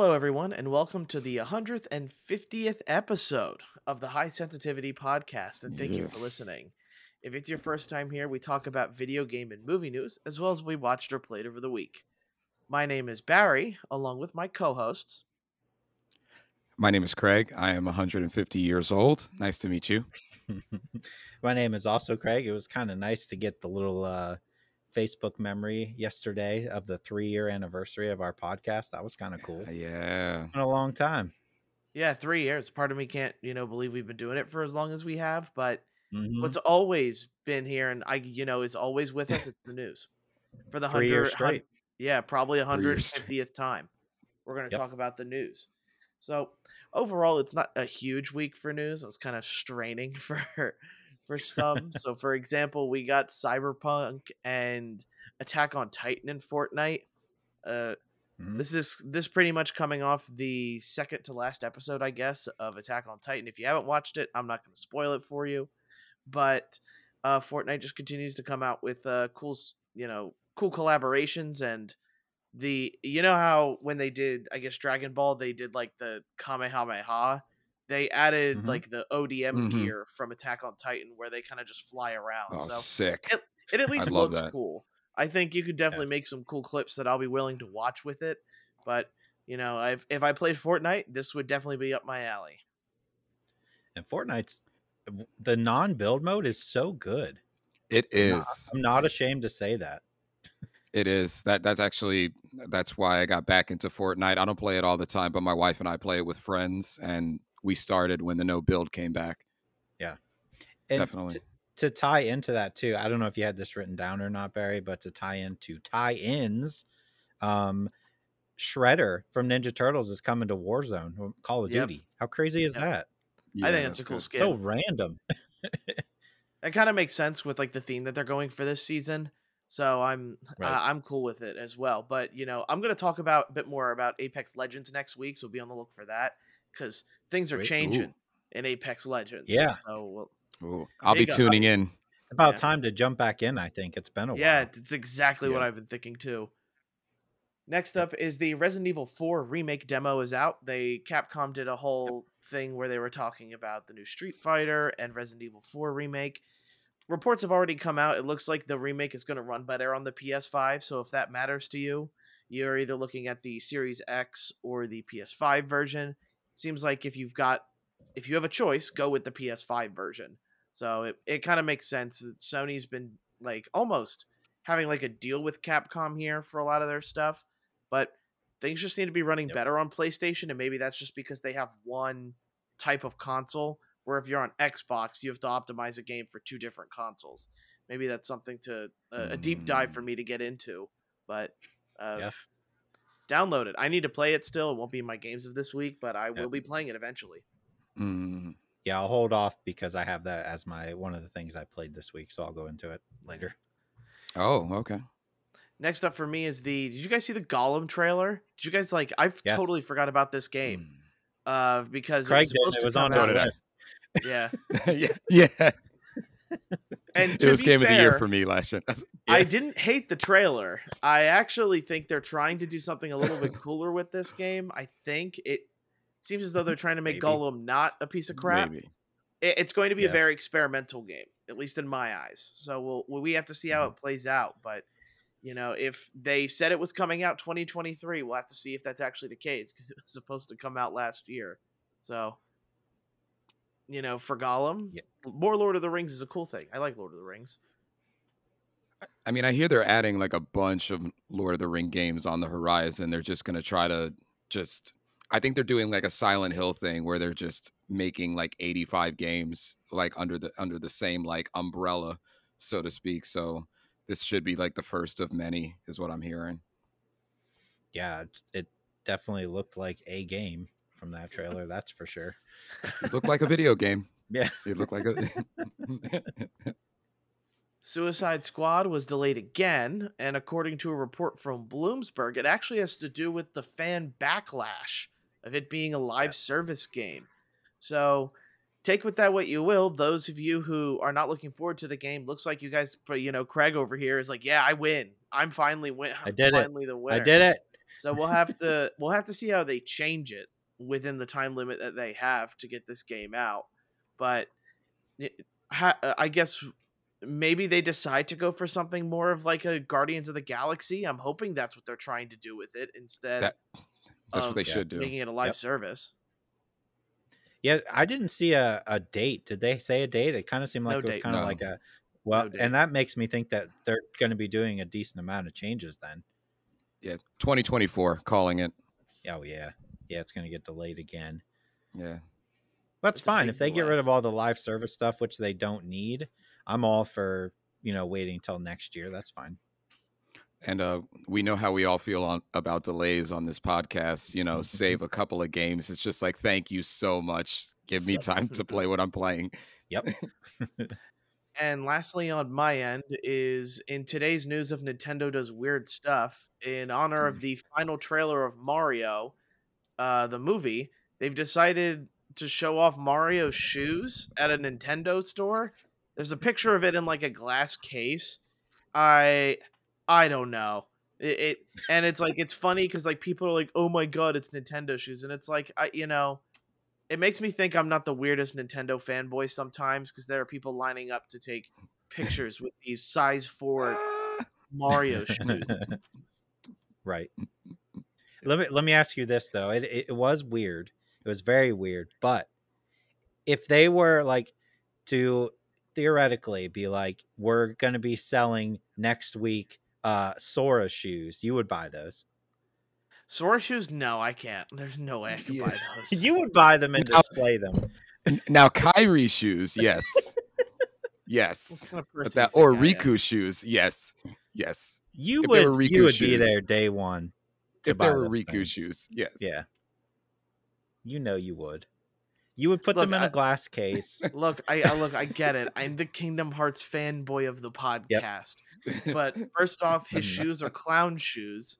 Hello, everyone, and welcome to the 150th episode of the High Sensitivity Podcast. And thank you for listening. If it's your first time here, we talk about video game and movie news, as well as we watched or played over the week. My name is Barry, along with my co hosts. My name is Craig. I am 150 years old. Nice to meet you. My name is also Craig. It was kind of nice to get the little uh, Facebook memory yesterday of the three year anniversary of our podcast. That was kind of cool. Yeah. Been a long time. Yeah, three years. Part of me can't, you know, believe we've been doing it for as long as we have, but Mhm. what's always been here and I, you know, is always with us, it's the news. For the Three years 100 hun- straight. Yeah, probably Three years straight. 150th time. We're going to Yep. talk about the news. So, overall, it's not a huge week for news. It was kind of straining for for some. so, for example, we got Cyberpunk and Attack on Titan in Fortnite. Uh, Mhm. this is this pretty much coming off the second to last episode, I guess, of Attack on Titan. If you haven't watched it, I'm not going to spoil it for you. But uh, Fortnite just continues to come out with uh, cool, you know, cool collaborations and the you know how when they did I guess Dragon Ball they did like the Kamehameha. They added Mhm. like the ODM Mhm. gear from Attack on Titan where they kind of just fly around. Oh, so sick. it, it at least love looks that. cool. I think you could definitely make some cool clips that I'll be willing to watch with it. But you know, I've, if I played Fortnite, this would definitely be up my alley. And Fortnite's the non build mode is so good. It is. I'm not- I'm not ashamed to say that. It is. That that's actually that's why I got back into Fortnite. I don't play it all the time, but my wife and I play it with friends and we started when the no build came back. Yeah. And Definitely. t- to tie into that too, I don't know if you had this written down or not, Barry, but to tie into tie-ins, um, Shredder from Ninja Turtles is coming to Warzone, Call of Yep. Duty. How crazy is Yep. that? I think that's a cool good. skin. So random. That kind of makes sense with like the theme that they're going for this season. So I'm Right. uh, I'm cool with it as well. But you know, I'm gonna talk about a bit more about Apex Legends next week, so be on the look for that because things are Sweet. changing Ooh. in Apex Legends. Yeah. So we'll, Ooh, I'll be Big up. tuning in. It's about Yeah. time to jump back in. I think it's been a yeah, while. Yeah, it's exactly what I've been thinking too. Next up is the Resident Evil 4 remake demo is out. They Capcom did a whole thing where they were talking about the new Street Fighter and Resident Evil 4 remake. Reports have already come out. It looks like the remake is going to run better on the PS5, so if that matters to you, you're either looking at the Series X or the PS5 version. Seems like if you've got if you have a choice, go with the PS5 version. So it, it kind of makes sense that Sony's been like almost having like a deal with Capcom here for a lot of their stuff, but things just need to be running Yep. better on PlayStation, and maybe that's just because they have one type of console. Where if you're on Xbox, you have to optimize a game for two different consoles. Maybe that's something to uh, a deep dive for me to get into, but uh, Yeah. Download it. I need to play it still. It won't be in my games of this week, but I Yep. will be playing it eventually. Mm, Yeah, I'll hold off because I have that as my one of the things I played this week, so I'll go into it later. Oh, okay. Next up for me is the. Did you guys see the Gollum trailer? Did you guys like? I've Yes. totally forgot about this game. Mm. Uh, because Craig it did. was, It supposed was to on come So our out- list. Yeah, yeah. Yeah. and It was be game of the year for me last year. I didn't hate the trailer. I actually think they're trying to do something a little bit cooler with this game. I think it seems as though they're trying to make Maybe. Gollum not a piece of crap. Maybe. It- it's going to be a very experimental game, at least in my eyes. So we'll, we'll- we have to see how Mm-hmm. it plays out. But you know, if they said it was coming out 2023, we'll have to see if that's actually the case because it was supposed to come out last year. So, you know, for Gollum, Yeah. more Lord of the Rings is a cool thing. I like Lord of the Rings. I mean, I hear they're adding like a bunch of Lord of the Ring games on the horizon. They're just going to try to just I think they're doing like a Silent Hill thing where they're just making like 85 games like under the under the same like umbrella, so to speak. So this should be like the first of many is what I'm hearing. Yeah, it- it definitely looked like a game from that trailer. That's for sure. It looked like a video game. Yeah. It looked like a Suicide Squad was delayed again, and according to a report from Bloomberg, it actually has to do with the fan backlash of it being a live Yeah. service game. So take with that what you will. Those of you who are not looking forward to the game, looks like you guys, but you know, Craig over here is like, yeah, I win. I'm finally win. I did it. the winner. I did it. So we'll have to we'll have to see how they change it within the time limit that they have to get this game out. But I guess maybe they decide to go for something more of like a Guardians of the Galaxy. I'm hoping that's what they're trying to do with it instead That- That's of what they should do. making it a live Yep. service. Yeah, I didn't see a, a date. Did they say a date? It kind of seemed like No it was date. kind of No. like a well, date. and that makes me think that they're going to be doing a decent amount of changes then. Yeah, 2024, calling it. Oh yeah, yeah, it's going to get delayed again. Yeah, That's It's fine if they get rid of all the live service stuff, which they don't need. I'm all for you know waiting till next year. That's fine. and uh, we know how we all feel on about delays on this podcast. You know, save a couple of games. It's just like, thank you so much. Give me time to play what I'm playing. Yep. And lastly, on my end, is in today's news of Nintendo does weird stuff in honor of the final trailer of Mario, uh, the movie. They've decided to show off Mario's shoes at a Nintendo store. There's a picture of it in like a glass case. I, I don't know. It, it and it's like it's funny because like people are like, oh my god, it's Nintendo shoes, and it's like I, you know, it makes me think I'm not the weirdest Nintendo fanboy sometimes because there are people lining up to take pictures with these size four Mario shoes. right. Let me let me ask you this though. It, it it was weird. It was very weird. But if they were like to theoretically be like, we're gonna be selling next week uh Sora shoes, you would buy those. Sora shoes? No, I can't. There's no way I can buy those. You would buy them and Now- display them. Now, Kyrie shoes, yes, yes, kind of but that or think am? Riku shoes, yes, yes. You If would were you Riku would be there day one. to If there were those Riku things. shoes, yes. Yeah. You know you would. You would put Look, them in a I- glass case. Look, I, I look, I get it. I'm the Kingdom Hearts fanboy of the podcast. But first off, his shoes are clown shoes.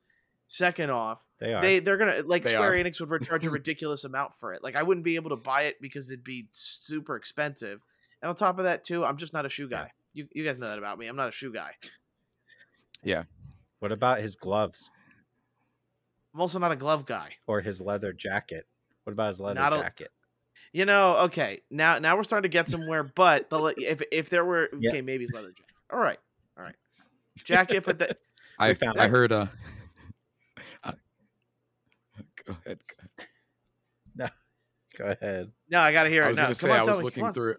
Second off, They are. they they're gonna uh, like They Square are. Enix would charge a ridiculous amount for it. Like I wouldn't be able to buy it because it'd be super expensive. And on top of that, too, I'm just not a shoe Yeah. guy. You you guys know that about me. I'm not a shoe guy. Yeah. What about his gloves I'm also not a glove guy. or his leather jacket? What about his leather Not a- jacket? You know, okay. Now now we're starting to get somewhere, but the if if there were Yeah. okay, maybe it's leather jacket. All right. All right. Jacket, but that I found I heard uh, uh, go ahead. go ahead. Go ahead. no, I gotta hear it. I was now. going to say on, I was me, looking on. through.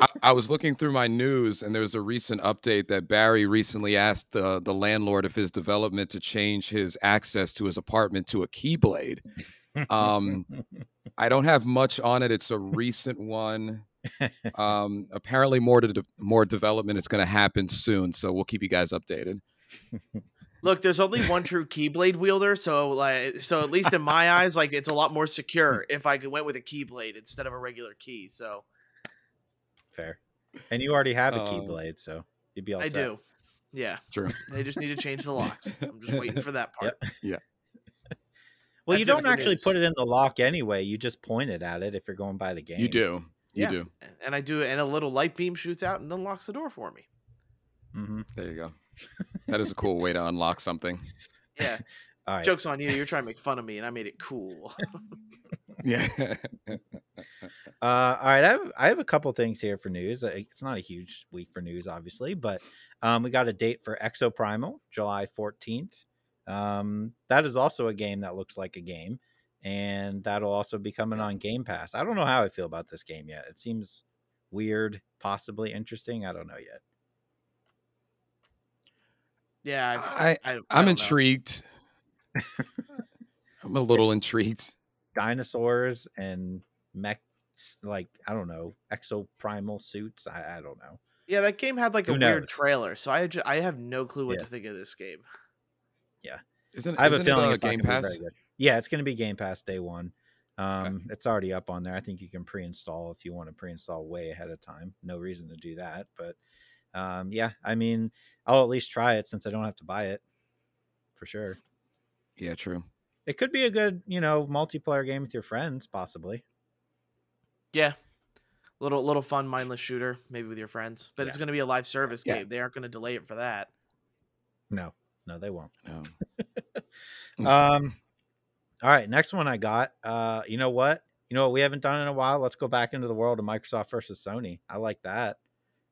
I, I was looking through my news, and there was a recent update that Barry recently asked the the landlord of his development to change his access to his apartment to a keyblade. Um, I don't have much on it. It's a recent one. Um, apparently, more to de- more development is going to happen soon, so we'll keep you guys updated. Look, there's only one true keyblade wielder, so like, so at least in my eyes, like it's a lot more secure if I could went with a keyblade instead of a regular key. So Fair. And you already have a Um, keyblade, so you'd be all I set. do. Yeah, True. they just need to change the locks. I'm just waiting for that part. Well, you That's it don't actually news. put it in the lock anyway. You just point it at it if you're going by the game. You do. You Yeah. do. And I do, and a little light beam shoots out and unlocks the door for me. hmm There you go. That is a cool way to unlock something. Yeah, All right. jokes on you. You're trying to make fun of me, and I made it cool. Yeah. Uh, all right, I have I have a couple things here for news. Uh, It's not a huge week for news, obviously, but um, we got a date for Exoprimal, July fourteenth. Um, that is also a game that looks like a game, and that'll also be coming on Game Pass. I don't know how I feel about this game yet. It seems weird, possibly interesting. I don't know yet. yeah, I've, I, I, I I'm intrigued. I'm a little intrigued. Dinosaurs and mech, like I don't know, Exo Primal suits. I, I don't know. Yeah, that game had like a Who weird trailer, so I ju- I have no clue what Yeah. to think of this game. Isn't, I have a isn't feeling it, uh, it's Game Pass? Yeah, it's going to be Game Pass day one. Um, It's already up on there. I think you can pre-install if you want to pre-install way ahead of time. No reason to do that, but um, yeah, I mean, I'll at least try it since I don't have to buy it for sure. Yeah, true. It could be a good, you know, multiplayer game with your friends, possibly. Yeah, little little fun mindless shooter, maybe with your friends. But it's going to be a live service Yeah. game. They aren't going to delay it for that. No, no, they won't. No. Um, all right, next one I got. Uh, you know what? You know what we haven't done in a while? Let's go back into the world of Microsoft versus Sony. I like that.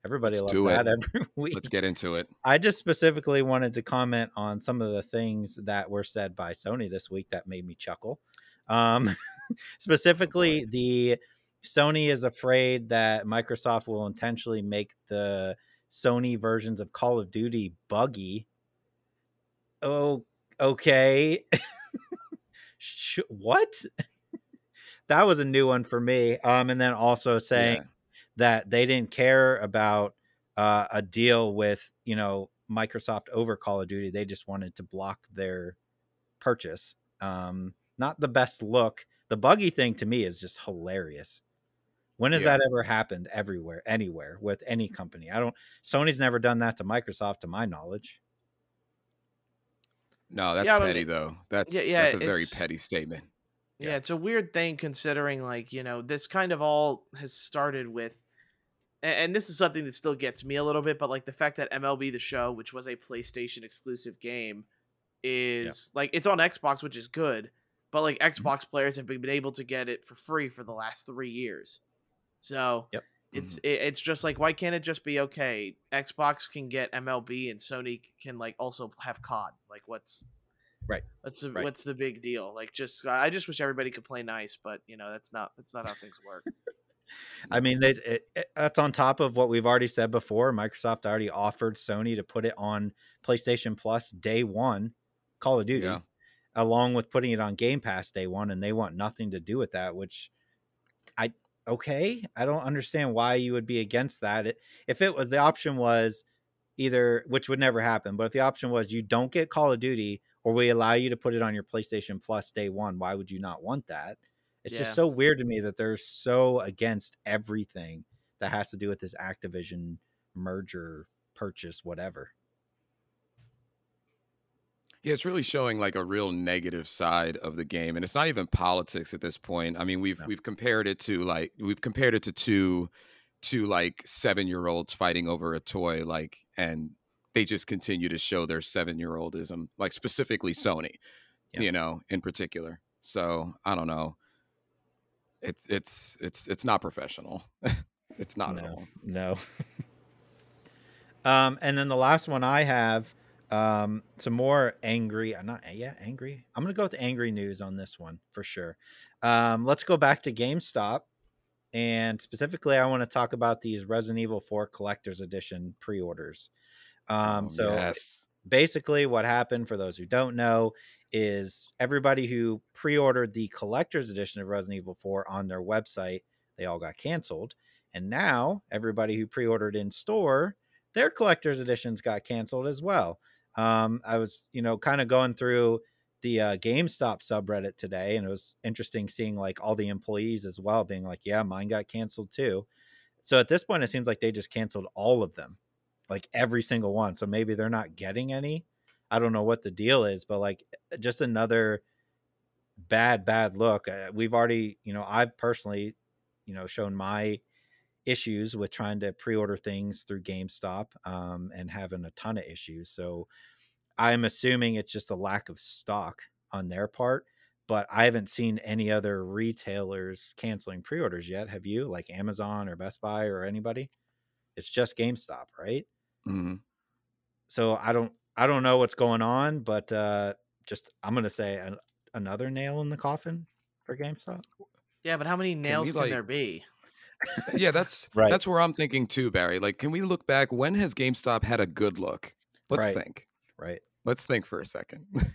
Everybody Let's loves that every week. Let's get into it. I just specifically wanted to comment on some of the things that were said by Sony this week that made me chuckle. Um, specifically, the Sony is afraid that Microsoft will intentionally make the Sony versions of Call of Duty buggy. Oh, okay. Sh- what? that was a new one for me. Um, and then also saying Yeah. that they didn't care about uh, a deal with you know Microsoft over Call of Duty. They just wanted to block their purchase. Um, not the best look. The buggy thing to me is just hilarious. When has Yeah. that ever happened everywhere, anywhere with any company? I don't. Sony's never done that to Microsoft, to my knowledge. No, that's Yeah, petty though. That's Yeah, yeah, that's a very petty statement. Yeah, Yeah. it's a weird thing considering like, you know, this kind of all has started with and this is something that still gets me a little bit, but like the fact that MLB the Show, which was a PlayStation exclusive game, is like it's on Xbox, which is good, but like Mm-hmm. Xbox players have been able to get it for free for the last 3 years. So, Yep. It's Mm-hmm. it, it's just like why can't it just be okay? Xbox can get MLB and Sony can like also have COD. Like what's Right. What's the Right. what's the big deal? Like just I just wish everybody could play nice, but you know, that's not that's not how things work. I mean, they, it, it- that's on top of what we've already said before. Microsoft already offered Sony to put it on PlayStation Plus day one, Call of Duty, Yeah. along with putting it on Game Pass day one, and they want nothing to do with that. Which okay, I don't understand why you would be against that. It, if it was the option was either, which would never happen, but if the option was you don't get Call of Duty or we allow you to put it on your PlayStation Plus day one, why would you not want that? It's Yeah. just so weird to me that they're so against everything that has to do with this Activision merger, purchase, whatever. Yeah, it's really showing like a real negative side of the game, and it's not even politics at this point. I mean, we've No. we've compared it to like we've compared it to two two like seven year olds fighting over a toy, like, and they just continue to show their seven year oldism, like specifically Sony, Yeah. you know, in particular. So I don't know. It's it's it's it's not professional. it's not at no, all. no. um, and then the last one I have, um, some more angry. I'm not yeah angry. I'm gonna go with angry news on this one for sure. Um, let's go back to GameStop, and specifically, I want to talk about these Resident Evil 4 Collector's Edition pre-orders. Um, Oh, so yes. basically what happened for those who don't know is everybody who pre-ordered the collector's edition of Resident Evil 4 on their website, they all got canceled. And now everybody who pre-ordered in store, their collector's editions got canceled as well. Um, I was, you know, kind of going through the uh, GameStop subreddit today, and it was interesting seeing like all the employees as well being like, "Yeah, mine got canceled too." So at this point, it seems like they just canceled all of them, like every single one. So maybe they're not getting any. I don't know what the deal is, but like just another bad, bad look. Uh, we've already, you know, I've personally, you know, shown my issues with trying to pre-order things through GameStop um, and having a ton of issues. So I'm assuming it's just a lack of stock on their part. But I haven't seen any other retailers canceling pre-orders yet. Have you? Like Amazon or Best Buy or anybody? It's just GameStop, right? Mhm. so I don't I don't know what's going on, but uh just I'm gonna say an, another nail in the coffin for GameStop. Yeah, but how many nails we, can, like- there be? Yeah, that's Right. that's where I'm thinking too, Barry. Like, can we look back? When has GameStop had a good look? Let's Right. think. Right. Let's think for a second.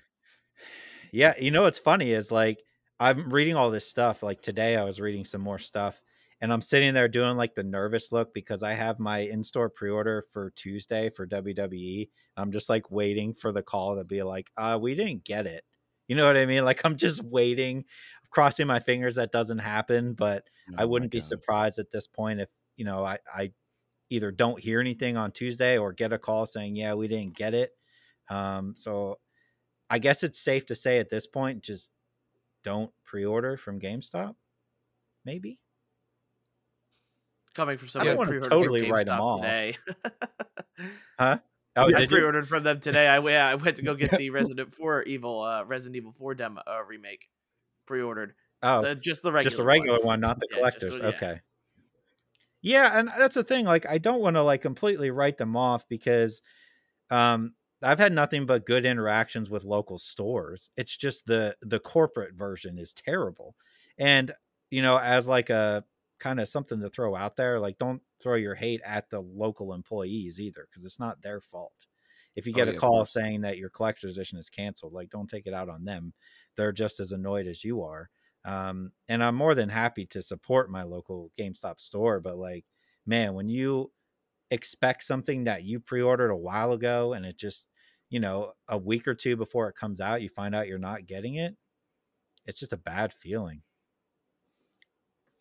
Yeah, you know what's funny is like I'm reading all this stuff. Like today, I was reading some more stuff, and I'm sitting there doing like the nervous look because I have my in-store pre-order for Tuesday for WWE. I'm just like waiting for the call to be like, "Uh, we didn't get it." You know what I mean? Like I'm just waiting, crossing my fingers that doesn't happen, but I Oh my wouldn't be God. surprised at this point if you know I, I either don't hear anything on Tuesday or get a call saying yeah we didn't get it. Um, so I guess it's safe to say at this point just don't pre-order from GameStop. Maybe Coming from I somebody who wanna totally from write 'em GameStop off. today. Huh? Oh, I did pre-ordered from them today. I yeah, I went to go get the Resident 4 Evil uh Resident Evil 4 demo uh, remake pre-ordered. Oh, so just the regular just the regular one, not the Yeah, collectors. the- yeah. Okay. Yeah, and that's the thing. Like, I don't want to like completely write them off because um I've had nothing but good interactions with local stores. It's just the the corporate version is terrible. And you know, as like a kind of something to throw out there, like don't throw your hate at the local employees either because it's not their fault. If you Oh, get yeah, a call saying that your collector's edition is canceled, like don't take it out on them. They're just as annoyed as you are. Um, and I'm more than happy to support my local GameStop store, but like, man, when you expect something that you pre-ordered a while ago and it just, you know, a week or two before it comes out, you find out you're not getting it, it's just a bad feeling.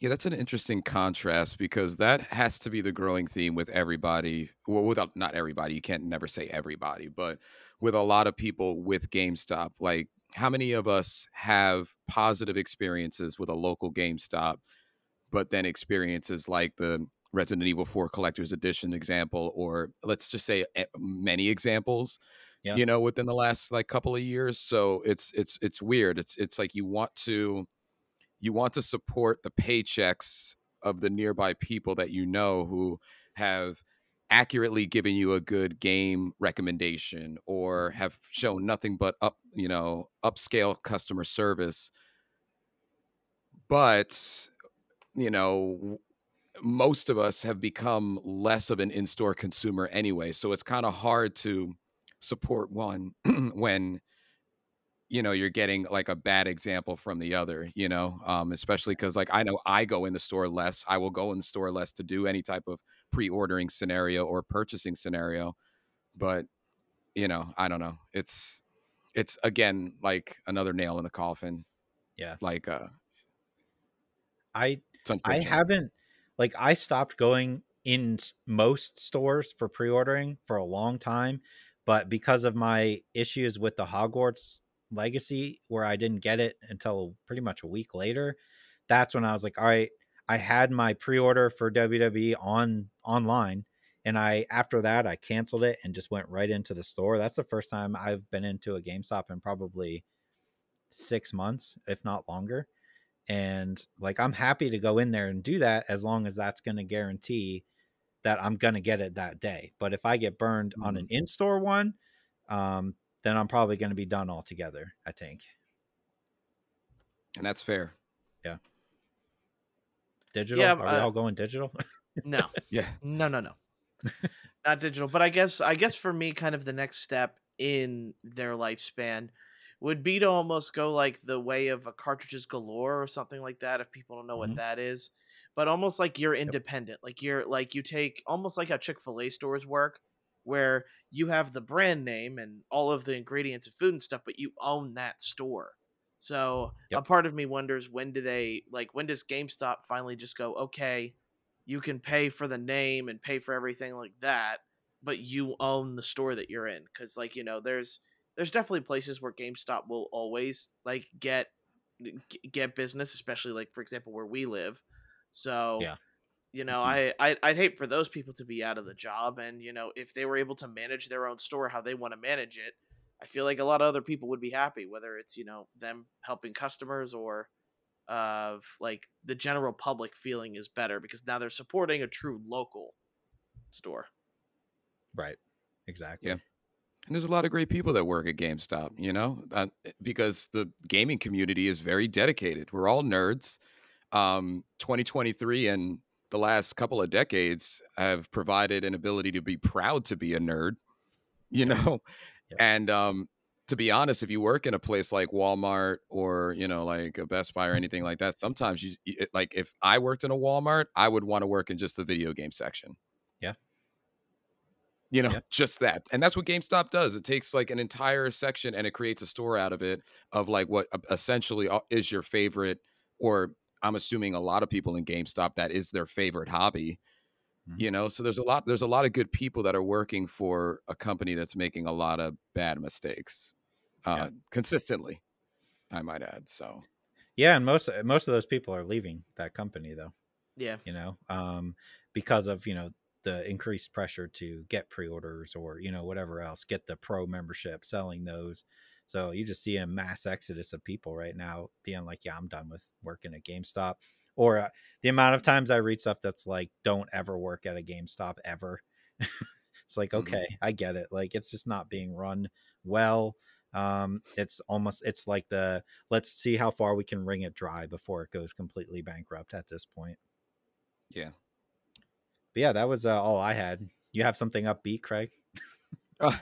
Yeah, that's an interesting contrast because that has to be the growing theme with everybody. Well, without not everybody, you can't never say everybody, but with a lot of people with GameStop. Like, how many of us have positive experiences with a local GameStop, but then experiences like the Resident Evil 4 Collector's Edition example, or let's just say many examples, Yeah. you know, within the last like couple of years. So it's it's it's weird. It's it's like you want to you want to support the paychecks of the nearby people that you know who have accurately given you a good game recommendation or have shown nothing but up you know upscale customer service. But you know most of us have become less of an in-store consumer anyway so it's kind of hard to support one when you know you're getting like a bad example from the other you know um especially because like i know i go in the store less i will go in the store less to do any type of pre-ordering scenario or purchasing scenario but you know i don't know it's it's again like another nail in the coffin Yeah. like uh I I haven't like I stopped going in most stores for pre-ordering for a long time, but because of my issues with the Hogwarts Legacy where I didn't get it until pretty much a week later, that's when I was like, all right, I had my pre-order for WWE on online and I after that I canceled it and just went right into the store. That's the first time I've been into a GameStop in probably 6 months, if not longer and like i'm happy to go in there and do that as long as that's going to guarantee that i'm going to get it that day but if i get burned on an in-store one um then i'm probably going to be done altogether i think. And that's fair digital Yeah, are we uh, all going digital No. yeah No, no, no. Not digital. But I guess I guess for me kind of the next step in their lifespan would be to almost go like the way of a cartridges galore or something like that if people don't know Mhm. what that is. But almost like you're independent. Like you're like you take almost like how Chick-fil-A stores work where you have the brand name and all of the ingredients of food and stuff but you own that store. So a part of me wonders when do they like when does GameStop finally just go okay you can pay for the name and pay for everything like that but you own the store that you're in because like you know there's there's definitely places where gamestop will always like get get business especially like for example where we live so Yeah. you know Mhm. I, I i'd hate for those people to be out of the job and you know if they were able to manage their own store how they want to manage it i feel like a lot of other people would be happy whether it's you know them helping customers or of like the general public feeling is better because now they're supporting a true local store. right exactly Yeah. And there's a lot of great people that work at GameStop, you know, uh, because the gaming community is very dedicated. We're all nerds. Um, 2023 and the last couple of decades have provided an ability to be proud to be a nerd, you know, Yep. and um, to be honest, if you work in a place like Walmart or you know like a Best Buy or anything like that, sometimes you it, like if I worked in a Walmart, I would want to work in just the video game section. Yeah. You know, Yeah. just that. And that's what GameStop does. It takes like an entire section and it creates a store out of it of like what essentially is your favorite or I'm assuming a lot of people in GameStop that is their favorite hobby. Mhm. You know, so there's a lot there's a lot of good people that are working for a company that's making a lot of bad mistakes uh Yeah. consistently. I might add. So, yeah and most most of those people are leaving that company though Yeah. you know um because of you know the increased pressure to get pre-orders or you know whatever else get the pro membership selling those so you just see a mass exodus of people right now being like yeah i'm done with working at gamestop or uh, the amount of times i read stuff that's like don't ever work at a gamestop ever it's like Mhm. okay i get it like it's just not being run well um it's almost it's like the let's see how far we can wring it dry before it goes completely bankrupt at this point Yeah. but yeah, that was uh, all I had. You have something upbeat, Craig? Uh,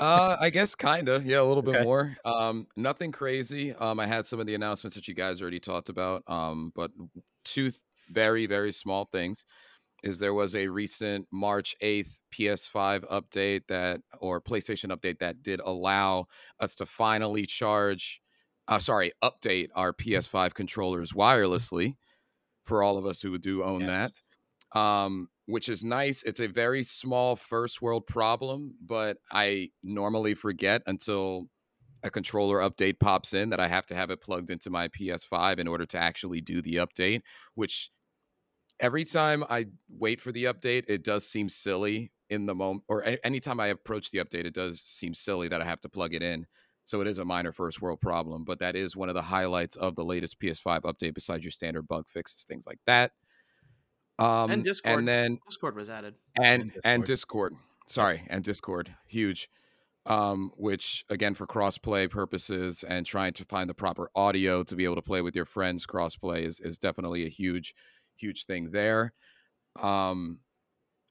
uh, I guess kind of. Yeah, a little bit Okay. more. Um, nothing crazy. Um, I had some of the announcements that you guys already talked about. Um, but two th- very very small things is there was a recent March 8th PS5 update that or PlayStation update that did allow us to finally charge uh sorry, update our PS5 controllers wirelessly for all of us who do own Yes. that. Um which is nice. It's a very small first world problem, but I normally forget until a controller update pops in that I have to have it plugged into my PS5 in order to actually do the update, which every time I wait for the update, it does seem silly in the moment, or a- anytime I approach the update, it does seem silly that I have to plug it in. So it is a minor first world problem, but that is one of the highlights of the latest PS5 update, besides your standard bug fixes, things like that. Um, And Discord. and then Discord was added. and And and Discord. Discord. Sorry, and Discord, huge. Um, which again for crossplay purposes and trying to find the proper audio to be able to play with your friends crossplay is is definitely a huge, huge thing there. Um,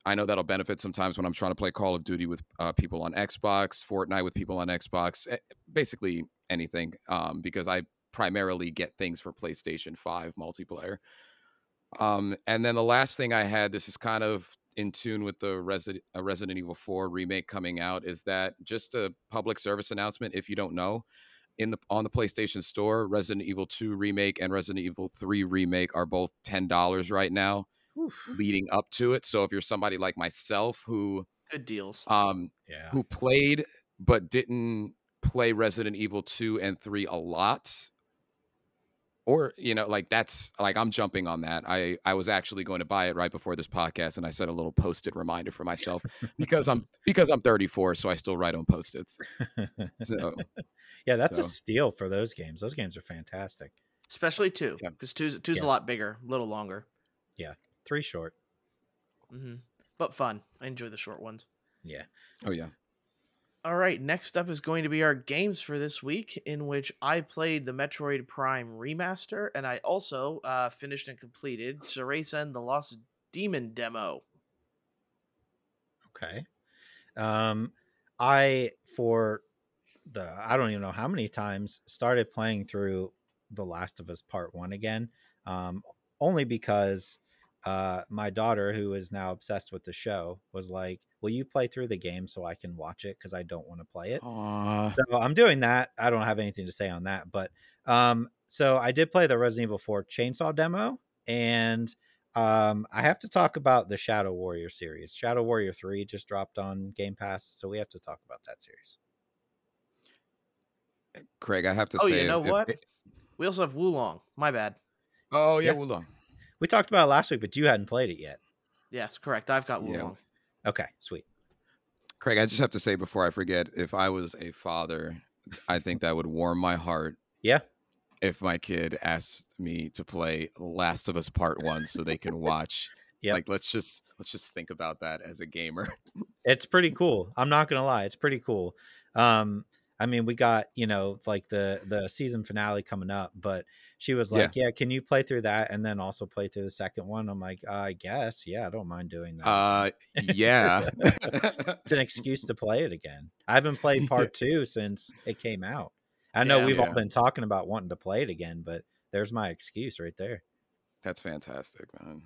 I know that'll benefit sometimes when I'm trying to play Call of Duty with uh, people on Xbox, Fortnite with people on Xbox, eh, basically anything. Um, because I primarily get things for PlayStation Five multiplayer. Um, and then the last thing I had, this is kind of in tune with the Resident, uh, Resident Evil 4 remake coming out, is that just a public service announcement. If you don't know, in the on the PlayStation Store, Resident Evil 2 remake and Resident Evil 3 remake are both ten dollars right now, leading up to it. So if you're somebody like myself who Good deals. um Yeah. who played but didn't play Resident Evil 2 and 3 a lot or you know like that's like I'm jumping on that. I I was actually going to buy it right before this podcast and I set a little post-it reminder for myself because I'm because I'm 34 so I still write on post-its. So yeah, that's a steal for those games. Those games are fantastic. Especially two, Yeah. because two's two's Yeah. a lot bigger, a little longer, yeah Three short. hmm but fun. I enjoy the short ones. Yeah. oh yeah. All right, next up is going to be our games for this week, in which I played the Metroid Prime remaster, and I also uh, finished and completed Cereza and the Lost Demon demo. Okay. Um, I for the I don't even know how many times started playing through The Last of Us Part One again. Um, only because uh, my daughter, who is now obsessed with the show, was like, "Will you play through the game so I can watch it? Because I don't want to play it." Aw. so I'm doing that. I don't have anything to say on that, but um, so I did play the Resident Evil 4 Chainsaw demo, and um, I have to talk about the Shadow Warrior series. Shadow Warrior 3 just dropped on Game Pass, so we have to talk about that series. Craig, I have to say, Oh, say you know if- what? if- We also have Wo Long. My bad. oh yeah, Yeah. hold on. We talked about it last week, but you hadn't played it yet. Yes, correct. I've got Yeah. Okay, sweet. Craig, I just have to say before I forget, if I was a father, I think that would warm my heart Yeah, if my kid asked me to play Last of Us Part One so they can watch. yeah. Like let's just let's just think about that as a gamer. it's pretty cool. I'm not gonna lie, it's pretty cool. Um, I mean, we got you know like the the season finale coming up, but she was like, "Yeah, can you play through that and then also play through the second one?" I'm like, "I guess, yeah, I don't mind doing that." Uh yeah. it's an excuse to play it again. I haven't played part two since it came out. I know Yeah. we've all been talking about wanting to play it again, but there's my excuse right there. That's fantastic, man.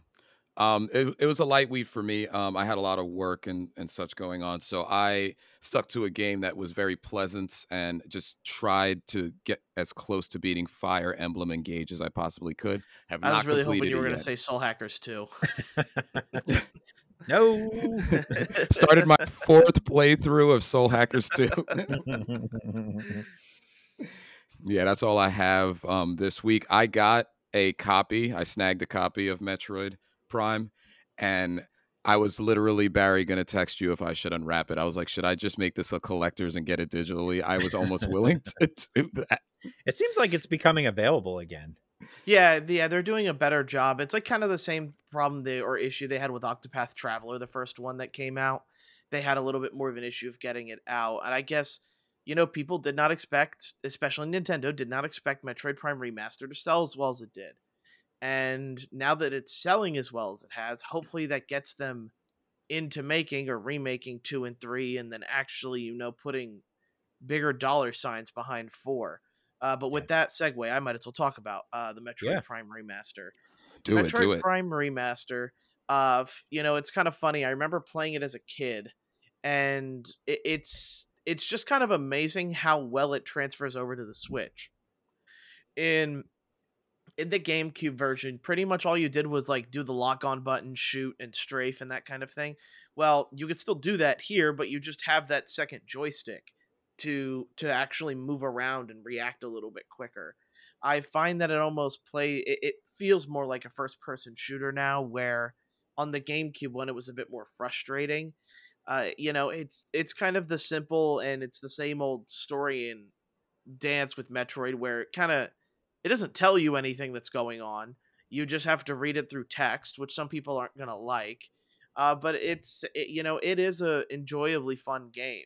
Um, it, it was a light week for me. Um, I had a lot of work and, and such going on. So I stuck to a game that was very pleasant and just tried to get as close to beating Fire Emblem Engage as I possibly could. Have I not was really hoping you were going to say Soul Hackers 2. no. Started my fourth playthrough of Soul Hackers 2. yeah, that's all I have um, this week. I got a copy. I snagged a copy of Metroid Prime, and I was literally Barry gonna text you if I should unwrap it. I was like, should I just make this a collector's and get it digitally? I was almost willing to do that. It seems like it's becoming available again. Yeah, the- yeah, they're doing a better job. It's like kind of the same problem they or issue they had with Octopath Traveler, the first one that came out. They had a little bit more of an issue of getting it out, and I guess you know people did not expect, especially Nintendo, did not expect Metroid Prime Remaster to sell as well as it did. And now that it's selling as well as it has, hopefully that gets them into making or remaking two and three, and then actually you know putting bigger dollar signs behind four. Uh, but with that segue, I might as well talk about uh, the Metroid Yeah. Prime remaster. Do it, Metroid do it. Prime remaster. Uh, you know, it's kind of funny. I remember playing it as a kid, and it, it's it's just kind of amazing how well it transfers over to the Switch. In in the GameCube version, pretty much all you did was like do the lock on button, shoot, and strafe, and that kind of thing. Well, you could still do that here, but you just have that second joystick to to actually move around and react a little bit quicker. I find that it almost play it, it feels more like a first person shooter now where on the GameCube one it was a bit more frustrating. Uh, you know, it's it's kind of the simple and it's the same old story and dance with Metroid where it kind of it doesn't tell you anything that's going on. You just have to read it through text, which some people aren't gonna like. Uh, but it's it, you know it is a enjoyably fun game.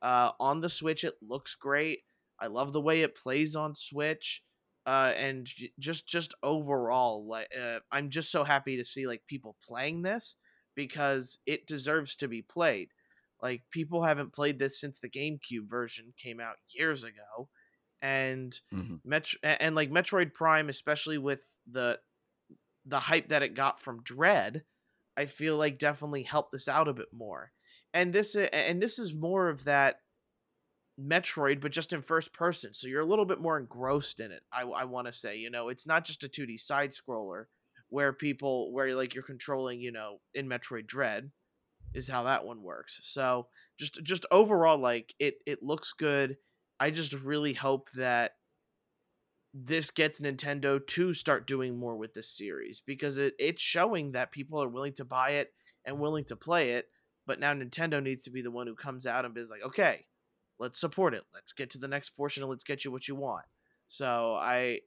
Uh, on the Switch, it looks great. I love the way it plays on Switch uh, and just just overall, like uh, I'm just so happy to see like people playing this because it deserves to be played. Like people haven't played this since the GameCube version came out years ago, and Mhm. Met- and like Metroid Prime, especially with the the hype that it got from Dread, I feel like definitely helped this out a bit more. And this and this is more of that Metroid, but just in first person. So you're a little bit more engrossed in it. I, I want to say, you know, it's not just a 2D side scroller where people, where like you're controlling, you know, in Metroid Dread is how that one works. So just, just overall, like it, it looks good. I just really hope that this gets Nintendo to start doing more with this series because it, it's showing that people are willing to buy it and willing to play it. But now Nintendo needs to be the one who comes out and is like, okay, let's support it. Let's get to the next portion and let's get you what you want. So I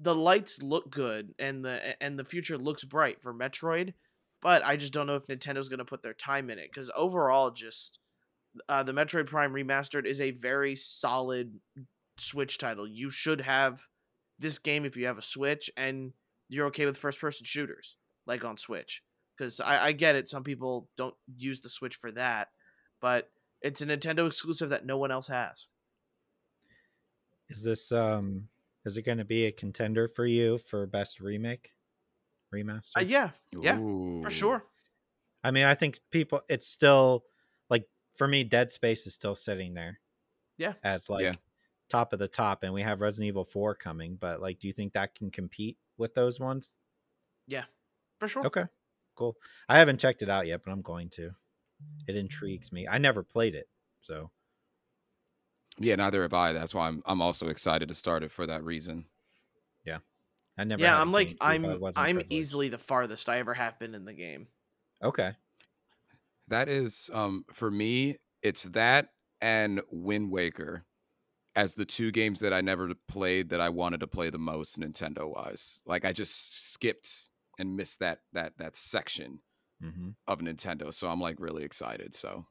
the lights look good and the and the future looks bright for Metroid, but I just don't know if Nintendo's going to put their time in it cuz overall just uh, the Metroid Prime remastered is a very solid Switch title. You should have this game if you have a Switch and you're okay with first person shooters like on Switch. Because I, I get it, some people don't use the Switch for that, but it's a Nintendo exclusive that no one else has. Is this um is it going to be a contender for you for best remake remaster? Uh, yeah, yeah, for sure. I mean, I think people it's still like for me Dead Space is still sitting there. Yeah. As like Yeah. top of the top and we have Resident Evil 4 coming, but like do you think that can compete with those ones? Yeah, for sure. Okay. Cool. I haven't checked it out yet, but I'm going to. It intrigues me. I never played it. So, Yeah, neither have I. That's why I'm I'm also excited to start it for that reason. Yeah. I never Yeah, had a I'm like GameCube, I I'm I'm privileged. easily the farthest I ever have been in the game. Okay. That is um for me, it's that and Wind Waker as the two games that I never played that I wanted to play the most Nintendo wise. Like I just skipped and missed that that that section Mhm. of Nintendo. So I'm like really excited. So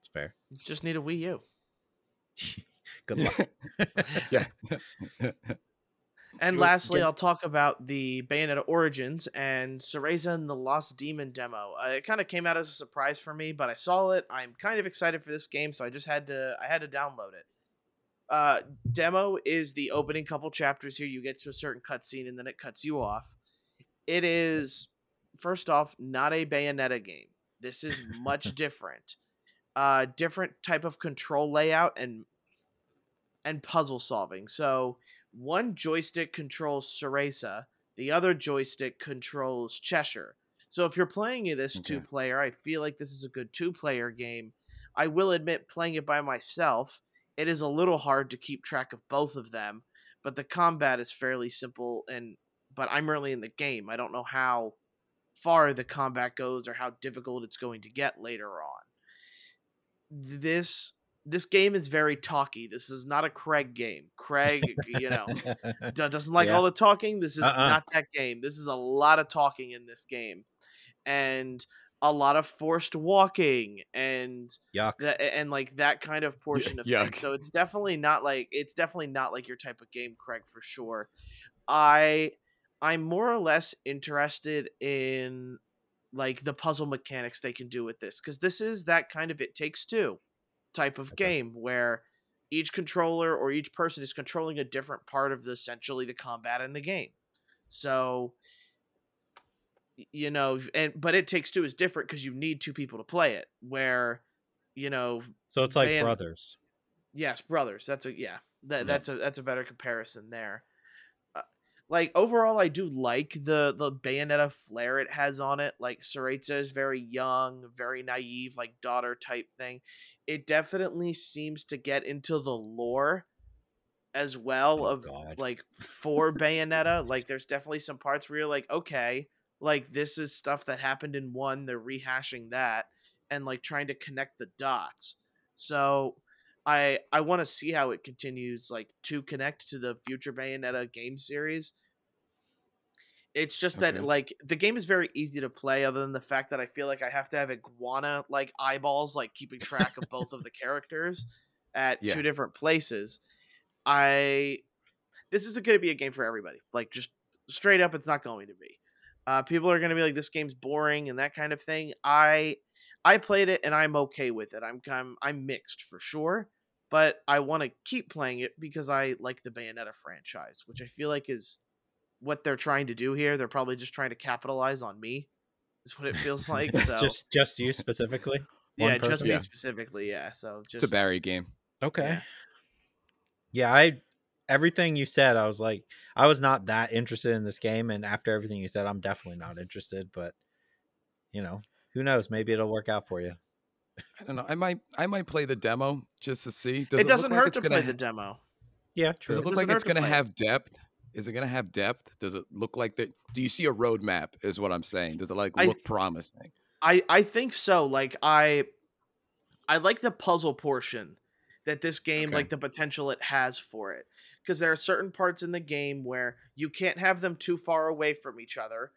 It's fair. You just need a Wii U. Good luck. yeah. And Good- lastly, good- I'll talk about the Bayonetta Origins and Cereza and the Lost Demon demo. Uh, it kind of came out as a surprise for me, but I saw it. I'm kind of excited for this game, so I just had to I had to download it. Uh, demo is the opening couple chapters here. You get to a certain cutscene and then it cuts you off. It is first off not a Bayonetta game. This is much different. Uh, different type of control layout and and puzzle solving. So one joystick controls Cereza, the other joystick controls Cheshire. So if you're playing this Okay. two player, I feel like this is a good two player game. I will admit, playing it by myself, it is a little hard to keep track of both of them, but the combat is fairly simple and but I'm early in the game. I don't know how far the combat goes or how difficult it's going to get later on. This this game is very talky. This is not a Craig game. Craig, you know, doesn't like Yeah. all the talking. This is Uh-uh. not that game. This is a lot of talking in this game, and a lot of forced walking and Yuck. and like that kind of portion of yuck. things. So it's definitely not like it's definitely not like your type of game, Craig, for sure. I I'm more or less interested in like the puzzle mechanics they can do with this because this is that kind of it takes two type of Okay. game where each controller or each person is controlling a different part of the essentially the combat in the game. So you know, and but it takes two is different because you need two people to play it. Where you know, So it's like brothers. yes, brothers. That's a yeah. That Yeah. that's a that's a better comparison there. Like overall, I do like the the Bayonetta flair it has on it. Like Cereza is very young, very naive, like daughter type thing. It definitely seems to get into the lore as well Oh, of God. like for Bayonetta. Like there's definitely some parts where you're like, okay, like this is stuff that happened in one. They're rehashing that and like trying to connect the dots. So I I want to see how it continues like to connect to the future Bayonetta game series. It's just that like the game is very easy to play other than the fact that I feel like I have to have iguana like eyeballs like keeping track of both of the characters at Yeah. two different places. I this isn't going to be a game for everybody. Like just straight up it's not going to be. Uh, people are going to be like this game's boring and that kind of thing. I I played it and I'm okay with it. I'm I'm, I'm mixed for sure, but I want to keep playing it because I like the Bayonetta franchise, which I feel like is what they're trying to do here. They're probably just trying to capitalize on me. Is what it feels like. So just just you specifically. One yeah, just me Yeah. specifically. Yeah. So just It's a Barry game. Okay. Yeah. Yeah. I everything you said, I was like, I was not that interested in this game, and after everything you said, I'm definitely not interested. But you know, who knows? Maybe it'll work out for you. I don't know. I might I might play the demo just to see. Does it look doesn't like hurt it's to play ha- the demo. Yeah, true. Does it look Doesn't like it's gonna have depth? Is it gonna have depth? Does it look like that? Do you see a roadmap? Is what I'm saying. Does it like I- look promising? I I think so. Like I I like the puzzle portion that this game Okay. like the potential it has for it because there are certain parts in the game where you can't have them too far away from each other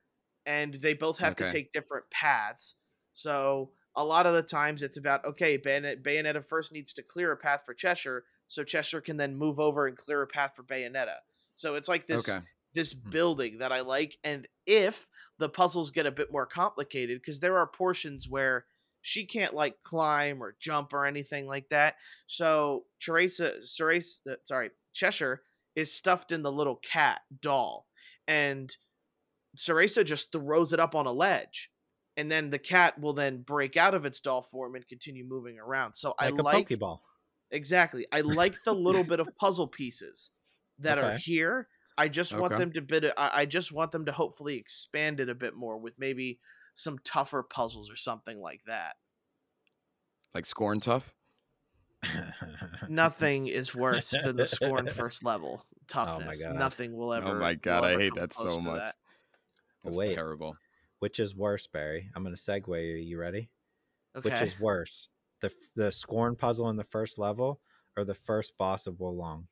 and they both have to take different paths. So a lot of the times it's about okay, Bayonet, Bayonetta first needs to clear a path for Cheshire so Cheshire can then move over and clear a path for Bayonetta. So it's like this Okay. this Hmm. building that I like. And if the puzzles get a bit more complicated, because there are portions where she can't like climb or jump or anything like that. So Teresa, Cereza, uh, sorry, Cheshire is stuffed in the little cat doll, and Cereza just throws it up on a ledge. And then the cat will then break out of its doll form and continue moving around. So I like a like Pokeball. Exactly. I like the little bit of puzzle pieces that are here. I just want Okay. them to bit. I I just want them to hopefully expand it a bit more with maybe some tougher puzzles or something like that. Like scorn tough. Nothing is worse than the scorn first level Oh toughness. God. Nothing will oh ever. oh my god, I hate that so much. that. That's Wait. terrible. Which is worse, Barry? I'm going to segue you. You ready? Okay. Which is worse, the the scorn puzzle in the first level or the first boss of Wo Long?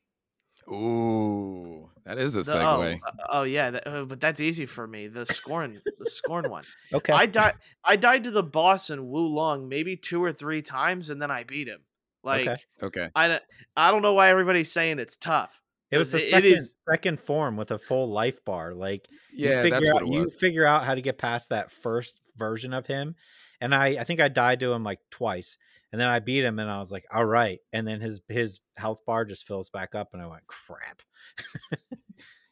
Ooh, that is a The- segue. oh, oh yeah, that, uh, but that's easy for me. The scorn, the scorn one. Okay. I died. I died to the boss in Wo Long maybe two or three times, and then I beat him. Like Okay. Okay. I don't. I don't know why everybody's saying it's tough. It was the it- it second is- second form with a full life bar. Like you Yeah, figure that's what out, You figure out how to get past that first version of him, and I I think I died to him like twice, and then I beat him, and I was like, all right, and then his his health bar just fills back up, and I went, crap.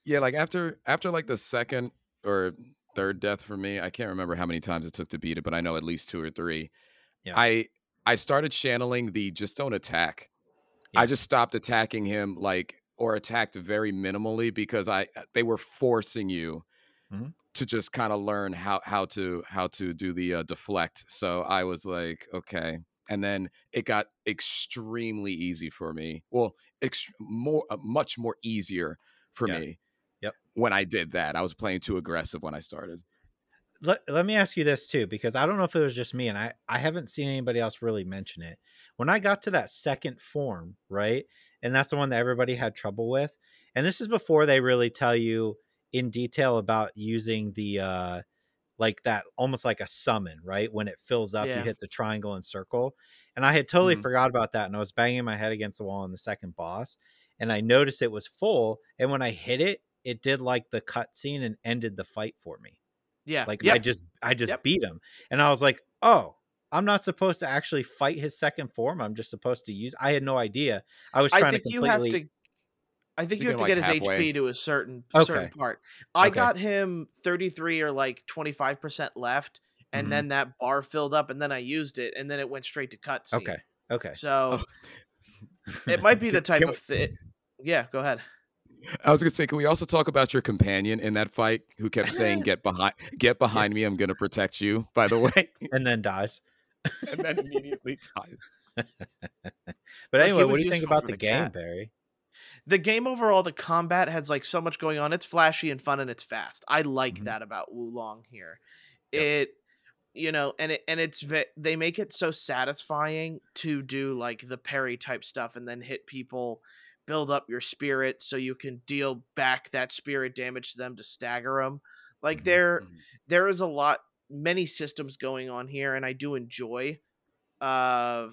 Yeah, like after after like the second or third death for me, I can't remember how many times it took to beat it, but I know at least two or three. Yeah. I I started channeling the just don't attack. Yeah. I just stopped attacking him like or attacked very minimally because I they were forcing you Mhm. to just kind of learn how how to how to do the uh, deflect. So I was like, okay. And then it got extremely easy for me. Well, ext- more uh, much more easier for Yeah. me. Yep. When I did that, I was playing too aggressive when I started. let, let me ask you this too, because I don't know if it was just me and I, I haven't seen anybody else really mention it. When I got to that second form, right? And that's the one that everybody had trouble with. And this is before they really tell you in detail about using the uh like that almost like a summon, right? When it fills up, Yeah. you hit the triangle and circle. And I had totally Mhm. forgot about that. And I was banging my head against the wall on the second boss. And I noticed it was full. And when I hit it, it did like the cutscene and ended the fight for me. Yeah. Like yep. I just I just Yep. beat him. And I was like, oh, I'm not supposed to actually fight his second form. I'm just supposed to use I had no idea. I was trying I think to you have to. I think you have to of, get like, his halfway. HP to a certain Okay. certain part. I Okay. got him 33 or like 25 percent left, and Mhm. then that bar filled up, and then I used it, and then it went straight to cutscene. Okay. Okay. So it might be the type can of thing. Yeah, go ahead. I was gonna say, can we also talk about your companion in that fight who kept saying, "Get behind, get behind me. I'm gonna protect you." By the way, And then dies. and then immediately dies. But anyway, what do you think about the, the game, cat. Barry? The game overall, the combat has like so much going on. It's flashy and fun, and it's fast. I like Mhm. that about Wo Long here. Yep. It, you know, and it and it's they make it so satisfying to do like the parry type stuff and then hit people, build up your spirit so you can deal back that spirit damage to them to stagger them. Like Mhm. there, Mhm. there is a lot, many systems going on here, and I do enjoy, uh,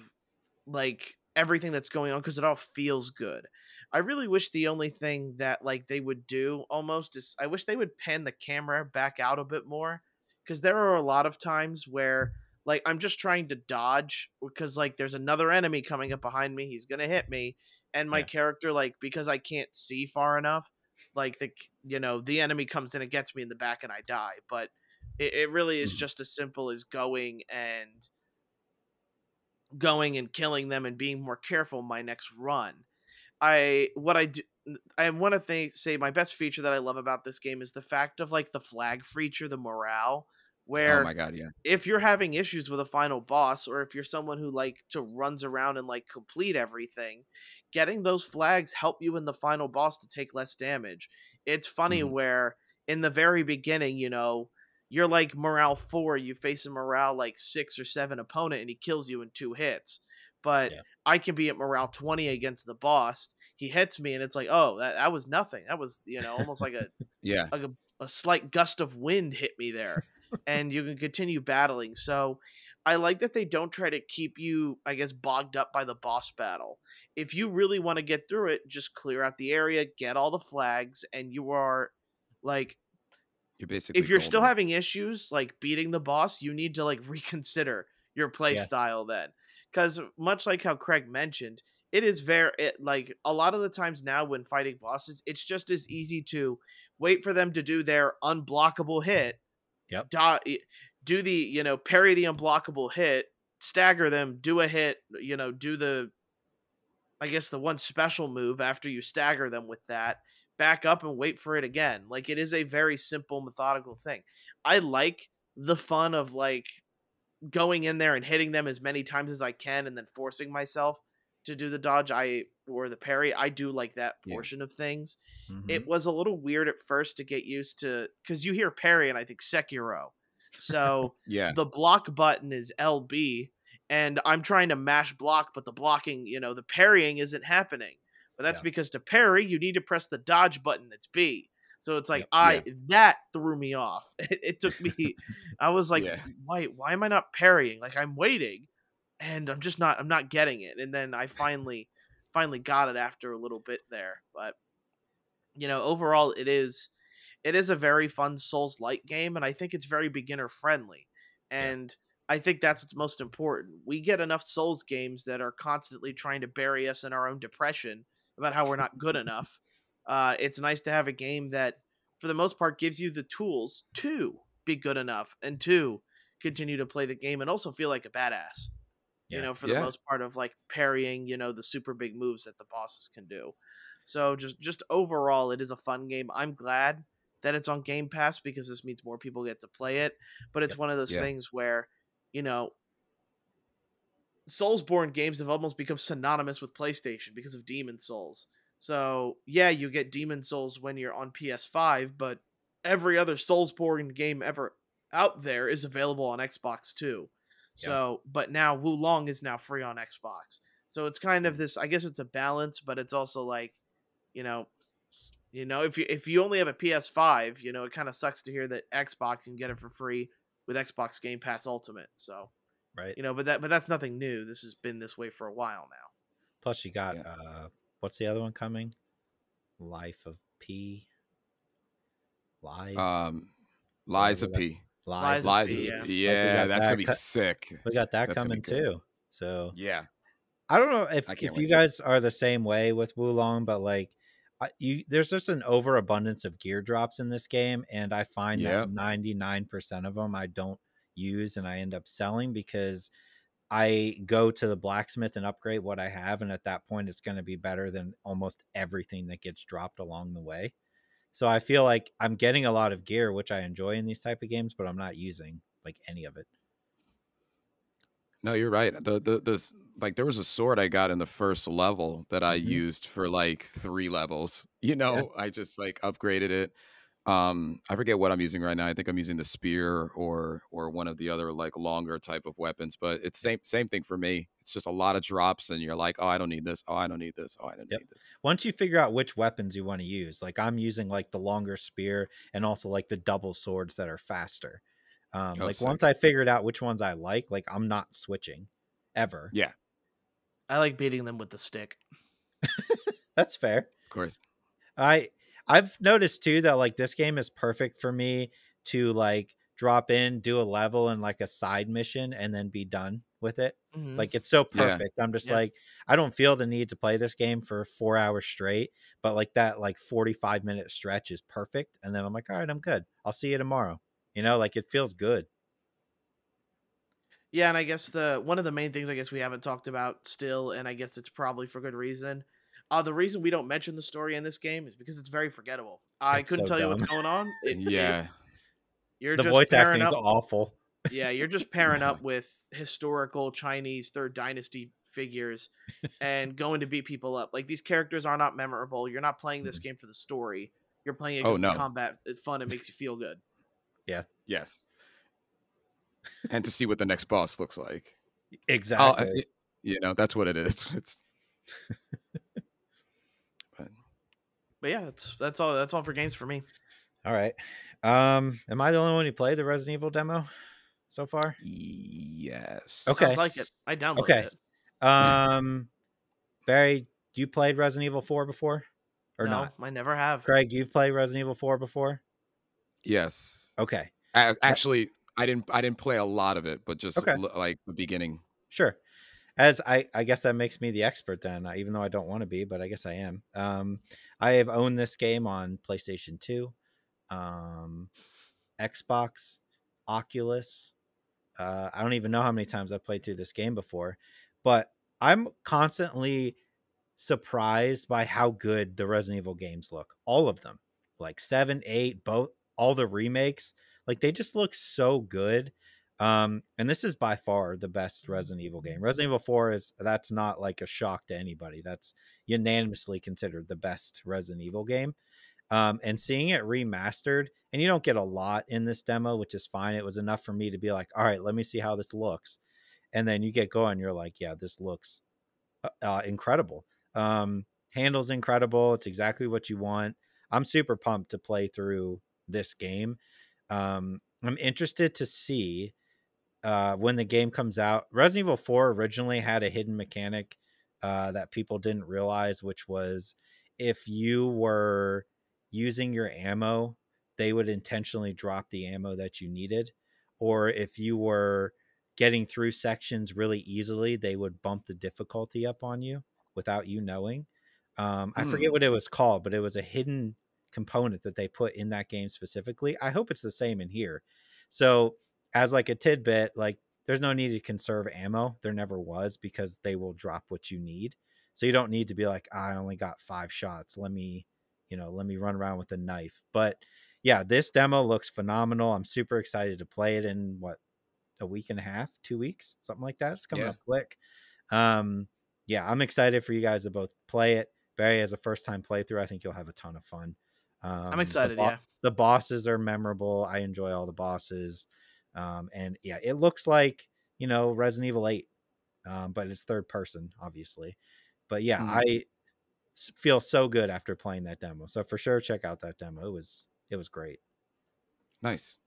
like everything that's going on because it all feels good. I really wish the only thing that like they would do almost is I wish they would pan the camera back out a bit more because there are a lot of times where like I'm just trying to dodge because like there's another enemy coming up behind me, he's gonna hit me, and my Yeah. character like because I can't see far enough, like the you know the enemy comes in and gets me in the back and I die, but it, it really is Mhm. just as simple as going and going and killing them and being more careful my next run. I what I do I want to think say my best feature that I love about this game is the fact of like the flag feature, the morale, where Oh my god, yeah. if you're having issues with a final boss or if you're someone who like to runs around and like complete everything getting those flags help you in the final boss to take less damage it's funny Mhm. where in the very beginning you know you're like morale 4 you face a morale like 6 or 7 opponent and he kills you in two hits but Yeah. i can be at morale 20 against the boss he hits me and it's like oh that, that was nothing that was you know almost like a Yeah. like a, a slight gust of wind hit me there and you can continue battling so i like that they don't try to keep you i guess bogged up by the boss battle if you really want to get through it just clear out the area get all the flags and you are like You're basically. if you're still having issues like beating the boss you need to like reconsider your play Yeah. style then because much like how craig mentioned it is very it, like a lot of the times now when fighting bosses it's just as easy to wait for them to do their unblockable hit Yep. do, do the you know parry the unblockable hit stagger them do a hit you know do the i guess the one special move after you stagger them with that back up and wait for it again like it is a very simple methodical thing i like the fun of like going in there and hitting them as many times as i can and then forcing myself to do the dodge i or the parry i do like that Yeah. portion of things Mhm. it was a little weird at first to get used to because you hear parry and I think Sekiro. So Yeah. the block button is LB, and I'm trying to mash block, but the blocking, you know, the parrying isn't happening. But that's Yeah. because to parry, you need to press the dodge button. It's B. So it's like Yep. I that threw me off. It, it took me. I was like, Yeah. why? Why am I not parrying? Like I'm waiting, and I'm just not. I'm not getting it. And then I finally, finally got it after a little bit there. But you know, overall, it is, it is a very fun Souls like game, and I think it's very beginner friendly. And I think that's what's most important. We get enough Souls games that are constantly trying to bury us in our own depression about how we're not good enough. Uh, it's nice to have a game that, for the most part, gives you the tools to be good enough and to continue to play the game and also feel like a badass. You know, for the Yeah. most part of like parrying, you know, the super big moves that the bosses can do. So just just overall, it is a fun game. I'm glad that it's on Game Pass because this means more people get to play it. But it's Yep. one of those Yeah. things where, you know, Soulsborne games have almost become synonymous with PlayStation because of Demon's Souls. So yeah, you get Demon's Souls when you're on PS5, but every other Soulsborne game ever out there is available on Xbox too. Yeah. So, but now Wo Long is now free on Xbox. So it's kind of this. I guess it's a balance, but it's also like, you know, you know, if you if you only have a PS5, you know, it kind of sucks to hear that Xbox you can get it for free with Xbox Game Pass Ultimate. So right? you know, but that but that's nothing new. This has been this way for a while now. Plus, you got Yeah. uh, what's the other one coming? Life of P. Lies. Um, Lies of P. Lies. Lies of of Lies. P, Of, yeah. yeah, got that's that gonna be sick. We got that That's coming too. So Yeah. I don't know if if you guys are the same way with Wo Long, but like, I, you there's just an overabundance of gear drops in this game, and I find Yep. that 99 percent of them I don't use, and I end up selling because I go to the blacksmith and upgrade what I have, and at that point, it's going to be better than almost everything that gets dropped along the way. So I feel like I'm getting a lot of gear, which I enjoy in these type of games, but I'm not using like any of it. No, you're right. The the this like there was a sword I got in the first level that I Mhm. used for like three levels. You know, I just like upgraded it. Um, I forget what I'm using right now. I think I'm using the spear or or one of the other like longer type of weapons, but it's same same thing for me. It's just a lot of drops and you're like, "Oh, I don't need this. Oh, I don't need this. Oh, I don't Yep. need this." once you figure out which weapons you want to use like i'm using like the longer spear and also like the double swords that are faster um Oh, like sick. once i figured out which ones i like like i'm not switching ever Yeah, I like beating them with the stick. that's fair of course. i i've noticed too that like this game is perfect for me to like drop in do a level and like a side mission and then be done with it Mhm. Like it's so Yeah. perfect. I'm just Yeah. like, I don't feel the need to play this game for four hours straight, but like that like 45 minute stretch is perfect. And then I'm like, all right, I'm good. I'll see you tomorrow. You know, like it feels good. Yeah, and I guess the one of the main things I guess we haven't talked about still, and I guess it's probably for good reason. Uh, the reason we don't mention the story in this game is because it's very forgettable. I It's couldn't so tell you what's going on. It- it- Yeah. you're the just voice acting is awful. Yeah, you're just pairing up with historical Chinese third dynasty figures and going to beat people up. Like these characters are not memorable. You're not playing this game for the story. You're playing it Oh, because no. the combat it's fun. It makes you feel good. Yeah. Yes. and to see what the next boss looks like. Exactly. uh, y- you know, that's what it is. It's but But yeah, that's that's all. That's all for games for me. all right. Um, am I the only one who played the Resident Evil demo so far? yes. Okay. Sounds like it. I downloaded Okay. it. Um, Barry, you played Resident Evil 4 before or no, not? I never have. Craig, you've played Resident Evil 4 before? Yes. Okay. A- actually, I didn't. I didn't play a lot of it, but just Okay. l- like the beginning. Sure. As I, I guess that makes me the expert then, uh, even though I don't want to be, but I guess I am. Um, I have owned this game on PlayStation 2, um, Xbox, Oculus. Uh, I don't even know how many times I've played through this game before, but I'm constantly surprised by how good the Resident Evil games look. All of them, like seven, eight, both, all the remakes, like they just look so good. Um, and this is by far the best Resident Evil game. Resident Evil 4 is that's not like a shock to anybody. That's unanimously considered the best Resident Evil game. Um, and seeing it remastered, and you don't get a lot in this demo, which is fine. It was enough for me to be like, all right, let me see how this looks. And then you get going, you're like, yeah, this looks uh, uh, incredible. Um, handles incredible. It's exactly what you want. I'm super pumped to play through this game. Um, I'm interested to see uh, when the game comes out. Resident Evil 4 originally had a hidden mechanic uh, that people didn't realize, which was if you were using your ammo, they would intentionally drop the ammo that you needed. Or if you were getting through sections really easily, they would bump the difficulty up on you without you knowing. Um, I forget Hmm. what it was called, but it was a hidden component that they put in that game specifically. I hope it's the same in here. So, as like a tidbit, like there's no need to conserve ammo. There never was because they will drop what you need. So you don't need to be like, I only got five shots. Let me, you know, let me run around with a knife. But yeah, this demo looks phenomenal. I'm super excited to play it in what a week and a half, two weeks, something like that. It's coming Yeah. up quick. Um, yeah, I'm excited for you guys to both play it. Barry, as a first time playthrough, I think you'll have a ton of fun. Um, I'm the excited. bo- Yeah. the bosses are memorable. I enjoy all the bosses. Um, and yeah, it looks like you know Resident Evil Eight, um, but it's third person, obviously. But yeah, Mhm. I feel so good after playing that demo. So for sure, check out that demo. It was it was great. Nice.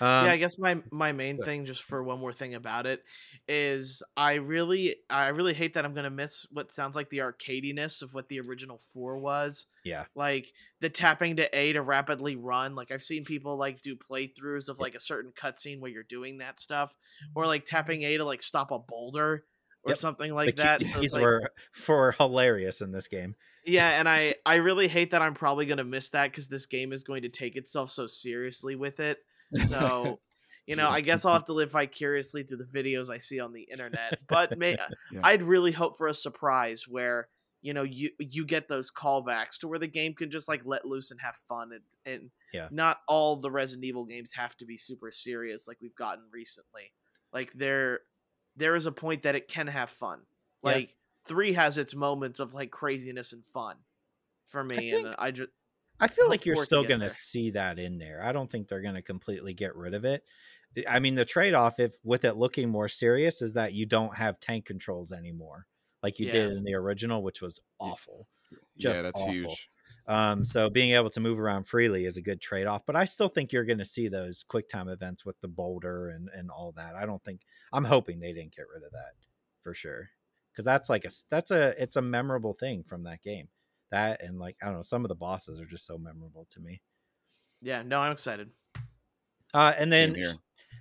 Um, yeah, I guess my my main thing, just for one more thing about it, is I really I really hate that I'm gonna miss what sounds like the arcadiness of what the original four was. yeah, Like the tapping to A to rapidly run. Like I've seen people like do playthroughs of like a certain cutscene where you're doing that stuff, or like tapping A to like stop a boulder or Yep. something the like that. key- So like- were for hilarious in this game. yeah, and I I really hate that I'm probably gonna miss that because this game is going to take itself so seriously with it. So, you know, I guess I'll have to live vicariously through the videos I see on the internet. But may, Yeah. I'd really hope for a surprise where you know you you get those callbacks to where the game can just like let loose and have fun and and Yeah. not all the Resident Evil games have to be super serious like we've gotten recently. Like there there is a point that it can have fun. Yeah. Like three has its moments of like craziness and fun for me, think- and I just I feel like you're for it to still going to see that in there. I don't think they're going to completely get rid of it. I mean, the trade off, if with it looking more serious, is that you don't have tank controls anymore, like you Yeah. did in the original, which was awful. yeah, that's awful. huge. Um, so being able to move around freely is a good trade off. But I still think you're going to see those quick time events with the boulder and and all that. I don't think I'm hoping they didn't get rid of that for sure because that's like a that's a it's a memorable thing from that game. That and like I don't know, some of the bosses are just so memorable to me. yeah, no, I'm excited. Uh, and then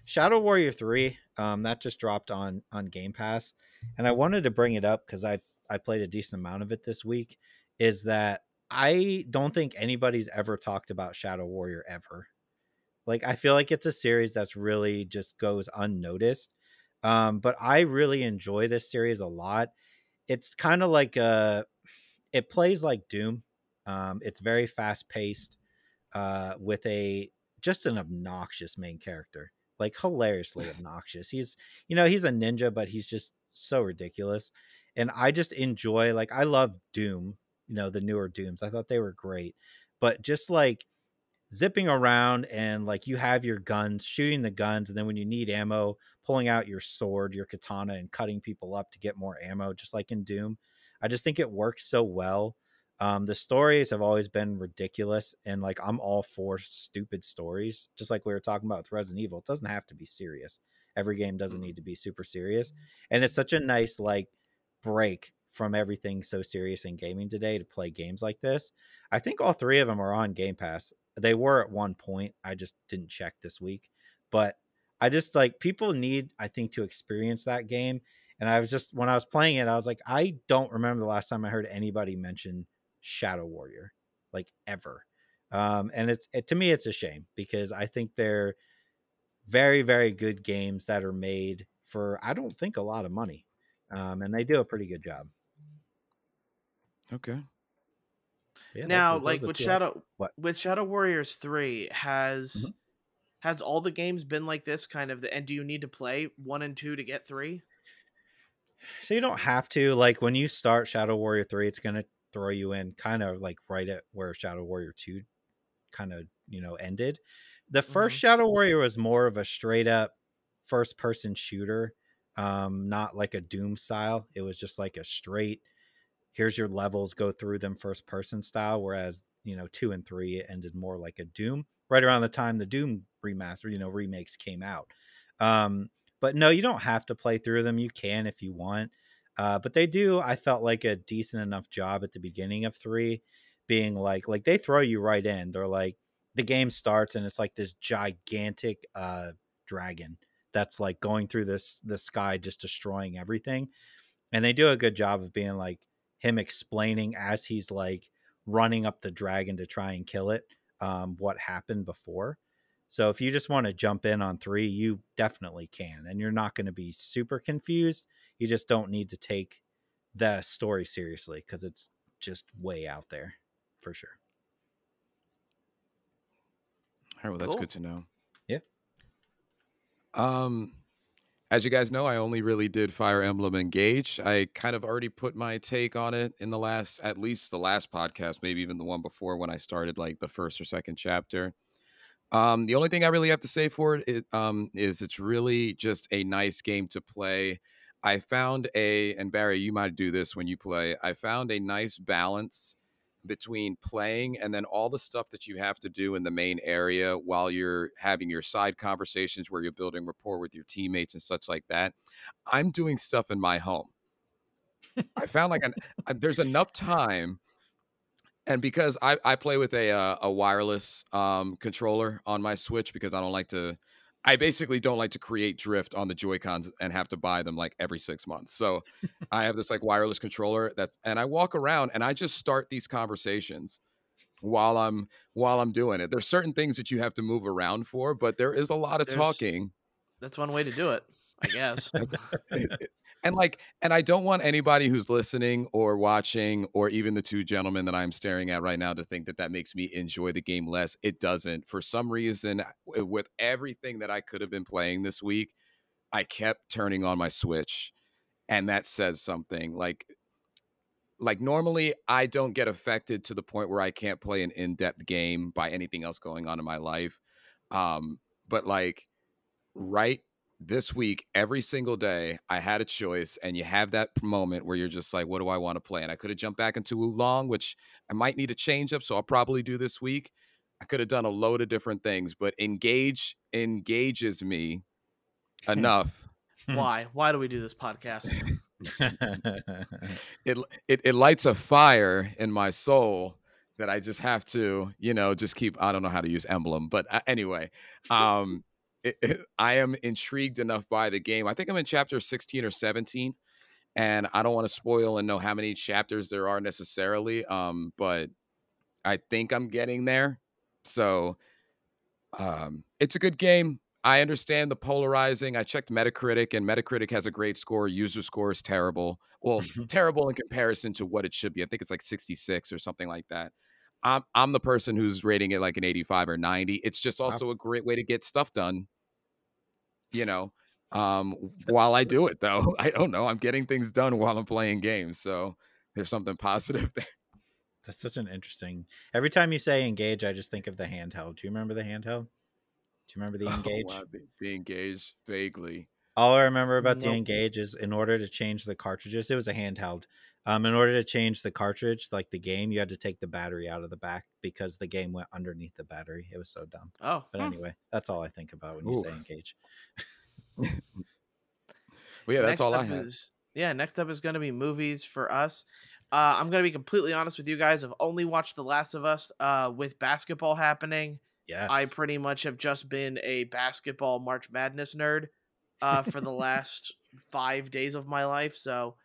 Shadow Warrior Three, um, that just dropped on on Game Pass, and I wanted to bring it up because I I played a decent amount of it this week. Is that I don't think anybody's ever talked about Shadow Warrior ever. Like I feel like it's a series that's really just goes unnoticed. Um, but I really enjoy this series a lot. It's kind of like a, it plays like Doom. Um, it's very fast paced, uh, with a just an obnoxious main character, like hilariously obnoxious. He's, you know, he's a ninja, but he's just so ridiculous. And I just enjoy, like, I love Doom, you know, the newer Dooms. I thought they were great, but just like zipping around and like you have your guns, shooting the guns, and then when you need ammo, pulling out your sword, your katana, and cutting people up to get more ammo, just like in Doom. I just think it works so well. Um, the stories have always been ridiculous, and like I'm all for stupid stories, just like we were talking about with Resident Evil. It doesn't have to be serious. Every game doesn't need to be super serious, and it's such a nice like break from everything so serious in gaming today to play games like this. I think all three of them are on Game Pass. They were at one point. I just didn't check this week, but I just like people need, I think, to experience that game. And I was just when I was playing it, I was like, I don't remember the last time I heard anybody mention Shadow Warrior, like ever. Um, and it's it, to me, it's a shame because I think they're very, very good games that are made for I don't think a lot of money, um, and they do a pretty good job. Okay. Yeah, now, are- those like are with Shadow What? with Shadow Warriors three has Mhm. has all the games been like this kind of the, and do you need to play one and two to get three? So you don't have to like when you start Shadow Warrior 3, it's gonna throw you in kind of like right at where Shadow Warrior 2 kind of, you know, ended. The 1st Mhm. Shadow Warrior was more of a straight up first person shooter, um, not like a Doom style. It was just like a straight here's your levels, go through them first person style, whereas you know, two and three it ended more like a Doom, right around the time the Doom remaster, you know, remakes came out. Um, but no, you don't have to play through them. You can if you want. Uh, but they do, I felt like a decent enough job at the beginning of three, being like, like they throw you right in. They're like, the game starts and it's like this gigantic uh dragon that's like going through this the sky just destroying everything and they do a good job of being like him explaining as he's like running up the dragon to try and kill it um what happened before so if you just want to jump in on three you definitely can and you're not going to be super confused you just don't need to take the story seriously because it's just way out there for sure All right, well, that's Cool. good to know. Yeah. Um, as you guys know, I only really did Fire Emblem Engage. I kind of already put my take on it in the last, at least the last podcast, maybe even the one before when I started like the first or second chapter. Um, the only thing I really have to say for it is, um, is it's really just a nice game to play. I found a, and Barry, you might do this when you play. I found a nice balance between playing and then all the stuff that you have to do in the main area while you're having your side conversations where you're building rapport with your teammates and such like that. I'm doing stuff in my home. I found like an, there's enough time and because I, I play with a uh, a wireless um, controller on my Switch because I don't like to I basically don't like to create drift on the Joy Cons and have to buy them like every six months. So I have this like wireless controller that's and I walk around and I just start these conversations while I'm while I'm doing it. There's certain things that you have to move around for, but there is a lot of There's- talking. That's one way to do it, I guess. and like and i don't want anybody who's listening or watching or even the two gentlemen that i'm staring at right now to think that that makes me enjoy the game less. It doesn't. For some reason with everything that i could have been playing this week i kept turning on my switch and that says something. Like like normally i don't get affected to the point where i can't play an in-depth game by anything else going on in my life um but like right this week every single day i had a choice and you have that moment where you're just like what do i want to play and i could have jumped back into Wo Long, which i might need to change up so i'll probably do this week i could have done a load of different things but engage engages me enough Why? Why do we do this podcast? it, it it lights a fire in my soul that I just have to, you know, just keep. I don't know how to use emblem, but uh, anyway, um, it, it- I am intrigued enough by the game. I think I'm in chapter 16 or 17, and I don't want to spoil and know how many chapters there are necessarily. Um, but I think I'm getting there. So, um, it's a good game. I understand the polarizing. I checked Metacritic, and Metacritic has a great score. User score is terrible. Well, terrible in comparison to what it should be. I think it's like 66 or something like that. I'm I'm the person who's rating it like an 85 or 90. It's just also a great way to get stuff done. You know, um, while I do it though, I don't know. I'm getting things done while I'm playing games, so there's something positive there. That's such an interesting. Every time you say engage, I just think of the handheld. Do you remember the handheld? Do you remember the Oh, engage? wow, the, the engage vaguely. All I remember about the engage is in order to change the cartridges, it was a handheld. Um, in order to change the cartridge, like the game, you had to take the battery out of the back because the game went underneath the battery. It was so dumb. Oh, But hmm. anyway, that's all I think about when you say Oof. engage. Well, yeah, that's Next all I up had. Is, yeah, next up is going to be movies for us. Uh, I'm going to be completely honest with you guys. I've only watched The Last of Us uh, with basketball happening. Yes. I pretty much have just been a basketball March Madness nerd uh, for the last five days of my life. So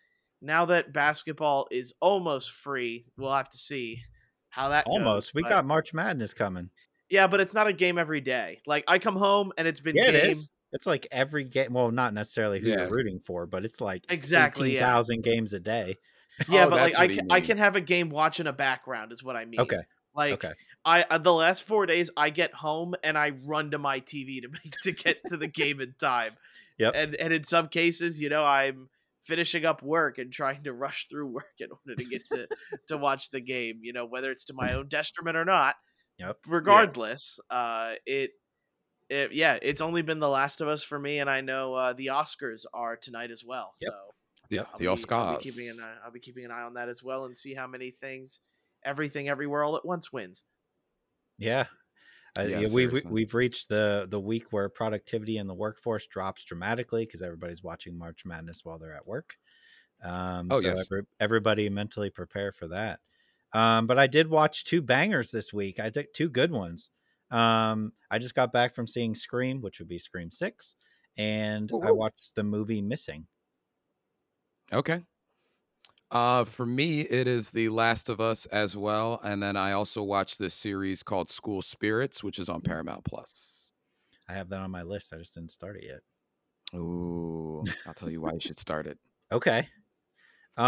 now that basketball is almost free, we'll have to see how that goes, Almost. We but- got March Madness coming. yeah, but it's not a game every day. Like I come home and it's been Yeah, game. it is. It's like every game. Well, not necessarily who Yeah. you're rooting for, but it's like Exactly, yeah. thousand games a day. Yeah, Oh, but like I what he can, I can have a game watch in a background is what I mean. Okay. Like okay. I uh, the last four days I get home and I run to my TV to make, to get to the game in time. Yep. And and in some cases, you know, I'm finishing up work and trying to rush through work in order to get to to watch the game. You know, whether it's to my own detriment or not. Yep. Regardless, uh, it. It, yeah, it's only been The Last of Us for me, and I know uh, the Oscars are tonight as well. Yep. So yeah, I'll the be, I'll Oscars. be keeping an eye, I'll be keeping an eye on that as well, and see how many things, everything, everywhere, all at once wins. Yeah. Uh, Yeah, yeah, we, we we've reached the the week where productivity in the workforce drops dramatically because everybody's watching March Madness while they're at work. Um, Oh, so yes. every, everybody mentally prepare for that. Um, but I did watch two bangers this week. I took two good ones. Um, I just got back from seeing Scream, which would be Scream Six, and I watched the movie Missing. Okay. Uh, for me, it is The Last of Us as well, and then I also watched this series called School Spirits, which is on Paramount Plus. I have that on my list. I just didn't start it yet. Ooh, I'll tell you why you should start it. Okay. Uh,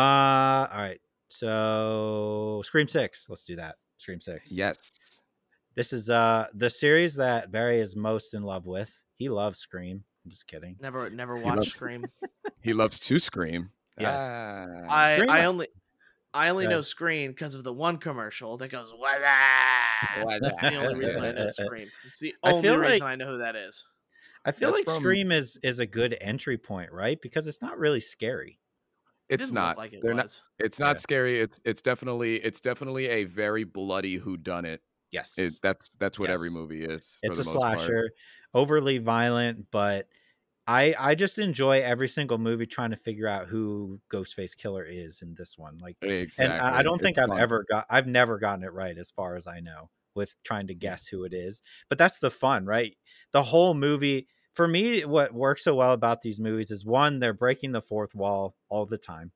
all right. So Scream Six. Let's do that. Scream Six. Yes. This is uh the series that Barry is most in love with. He loves Scream. I'm just kidding. Never, never He watched loves- Scream. He loves to scream. Yes. Ah. I, Scream- I only, I only Right. know Scream because of the one commercial that goes "Wah!" Wah!" That's the only reason I know Scream. It's the I only feel reason like- I know who that is. I feel That's like from- Scream is is a good entry point, right? Because it's not really scary. It It's didn't like it They're not. was. It's not Yeah. scary. It's it's definitely it's definitely a very bloody who done it. Yes. It that's that's what every movie is. For it's the a most part. slasher, overly violent, but I I just enjoy every single movie trying to figure out who Ghostface Killer is in this one. Like Exactly. and I I don't It's think I've fun. ever got I've never gotten it right as far as I know with trying to guess who it is. But that's the fun, right? The whole movie for me what works so well about these movies is one they're breaking the fourth wall all the time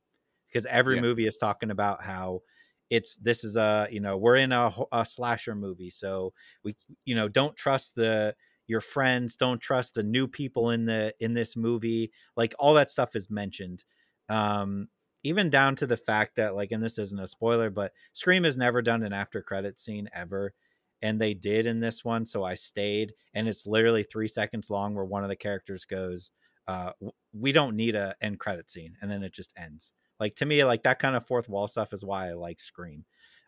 because every Yeah. movie is talking about how it's this is a you know we're in a, a slasher movie so we you know don't trust the your friends don't trust the new people in the in this movie like all that stuff is mentioned um even down to the fact that like and this isn't a spoiler but scream has never done an after credit scene ever and they did in this one so i stayed and it's literally three seconds long where one of the characters goes uh we don't need a end credit scene and then it just ends like to me like that kind of fourth wall stuff is why i like scream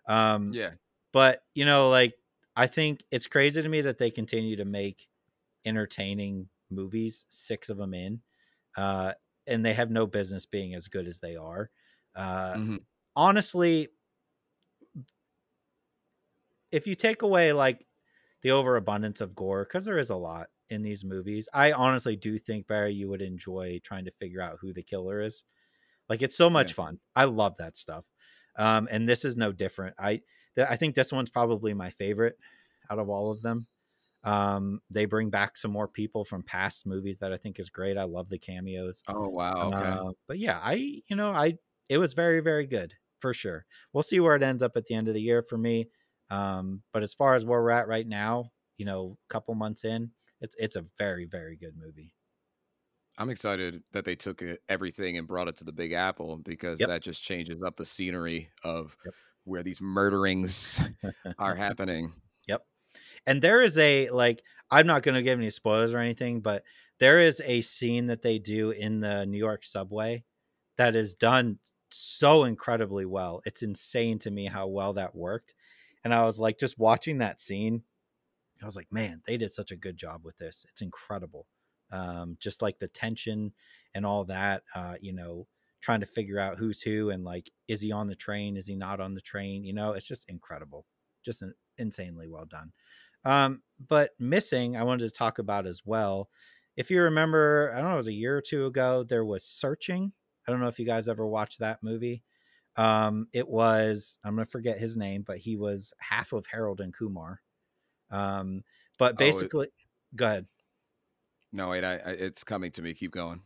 um Yeah. but you know like i think it's crazy to me that they continue to make entertaining movies six of them in uh and they have no business being as good as they are uh Mhm. honestly if you take away like the overabundance of gore because there is a lot in these movies i honestly do think barry you would enjoy trying to figure out who the killer is like it's so much Yeah. fun i love that stuff um and this is no different i i think this one's probably my favorite out of all of them um they bring back some more people from past movies that i think is great i love the cameos Oh wow. Okay. uh, but yeah, I you know I it was very very good for sure. We'll see where it ends up at the end of the year for me. Um, but as far as where we're at right now, you know, a couple months in, it's it's a very very good movie. I'm excited that they took everything and brought it to the Big Apple because Yep. that just changes up the scenery of Yep. Where these murderings are happening. Yep. And there is a like I'm not going to give any spoilers or anything, but there is a scene that they do in the New York subway that is done so incredibly well. It's insane to me how well that worked. And I was like just watching that scene, I was like, man, they did such a good job with this. It's incredible. Um, just like the tension and all that, uh, you know, trying to figure out who's who and like, is he on the train? Is he not on the train? You know, it's just incredible. Just an, insanely well done. Um, but missing, I wanted to talk about as well. If you remember, I don't know, it was a year or two ago, there was Searching. I don't know if you guys ever watched that movie. Um, it was, I'm to forget his name, but he was half of Harold and Kumar. Um, but Oh, it- basically, go ahead. No, wait, I, I, it's coming to me. Keep going.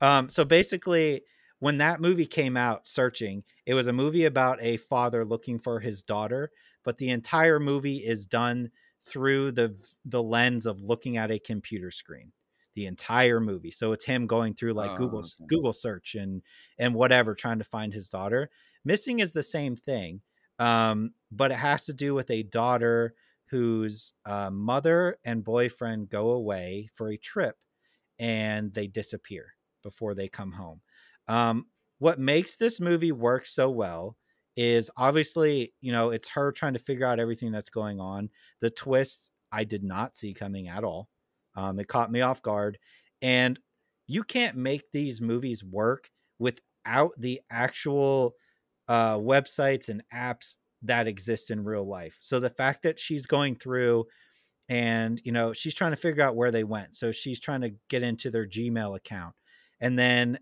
Um, so basically, when that movie came out, Searching, it was a movie about a father looking for his daughter, but the entire movie is done through the the lens of looking at a computer screen. The entire movie. So it's him going through like Oh, Google okay. Google search and and whatever trying to find his daughter. Missing is the same thing. Um, but it has to do with a daughter whose uh, mother and boyfriend go away for a trip and they disappear before they come home. Um, what makes this movie work so well is obviously, you know, it's her trying to figure out everything that's going on. The twists I did not see coming at all. Um, it caught me off guard. And you can't make these movies work without the actual uh, websites and apps that exist in real life. So the fact that she's going through and you know she's trying to figure out where they went so she's trying to get into their gmail account and then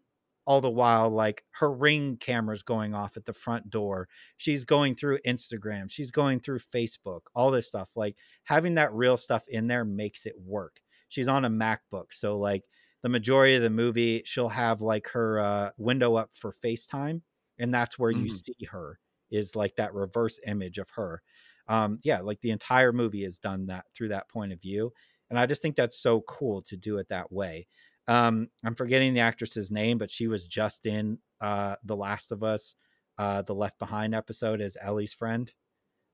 all the while like her ring camera's going off at the front door. She's going through instagram. She's going through facebook. All this stuff like having that real stuff in there makes it work. She's on a macbook so like the majority of the movie she'll have like her uh, window up for facetime and that's where you Mhm. see her is like that reverse image of her. Um yeah like the entire movie is done that through that point of view and i just think that's so cool to do it that way um i'm forgetting the actress's name but she was just in uh the last of us uh the left behind episode as ellie's friend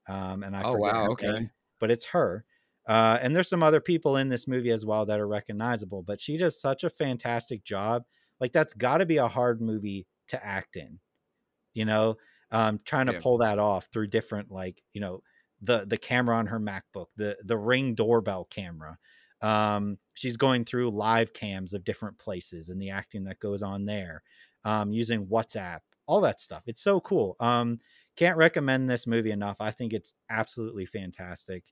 um and i Oh, wow, okay. name, but it's her uh and there's some other people in this movie as well that are recognizable but she does such a fantastic job like that's got to be a hard movie to act in you know um, trying to Yeah. pull that off through different like you know the the camera on her MacBook, the the Ring doorbell camera. Um, she's going through live cams of different places and the acting that goes on there, um, using WhatsApp, all that stuff. It's so cool. Um, can't recommend this movie enough. I think it's absolutely fantastic.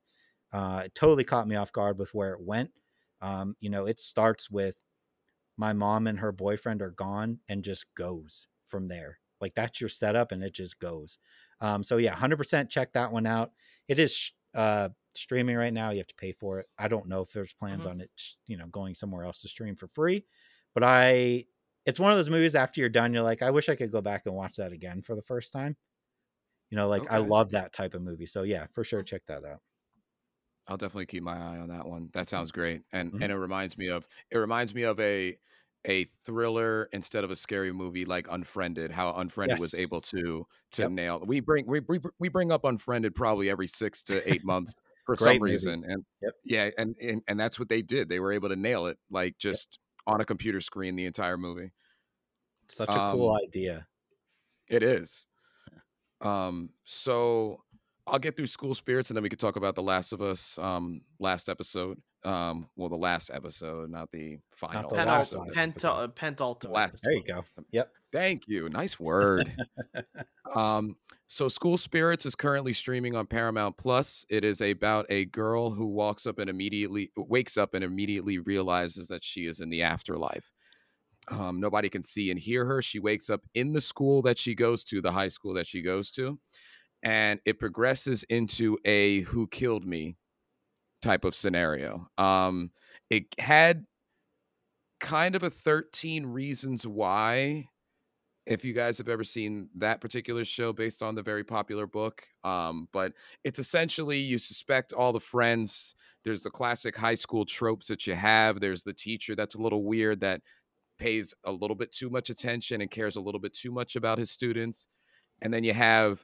Uh, it totally caught me off guard with where it went. Um, you know, it starts with my mom and her boyfriend are gone and just goes from there. Like that's your setup and it just goes. Um, so yeah, 100% check that one out. It is uh, streaming right now. You have to pay for it. I don't know if there's plans Mhm. on it, you know, going somewhere else to stream for free. But I, it's one of those movies after you're done, you're like, I wish I could go back and watch that again for the first time. You know, like I love that type of movie. So yeah, for sure, check that out. I'll definitely keep my eye on that one. That sounds great, and Mhm. and it reminds me of it reminds me of a a thriller instead of a scary movie like Unfriended. How Unfriended was able to to Yep. nail. We bring we, we we bring up Unfriended probably every six to eight months for Great some movie. reason, and Yep. yeah, and, and and that's what they did. They were able to nail it, like just on a computer screen the entire movie. Such a cool Um, idea. It is. Um, so I'll get through School Spirits and then we could talk about The Last of Us um last episode. Um, well, the last episode, not the final the Penult- last episode. pent- uh, pentultimate. Last There you go. Yep. Thank you. Nice word. um, so School Spirits is currently streaming on Paramount Plus. It is about a girl who walks up and immediately wakes up and immediately realizes that she is in the afterlife. Um, nobody can see and hear her. She wakes up in the school that she goes to, the high school that she goes to, and it progresses into a "Who killed me?" type of scenario. Um, it had kind of a 13 reasons why if you guys have ever seen that particular show based on the very popular book um but it's essentially you suspect all the friends there's the classic high school tropes that you have there's the teacher that's a little weird that pays a little bit too much attention and cares a little bit too much about his students and then you have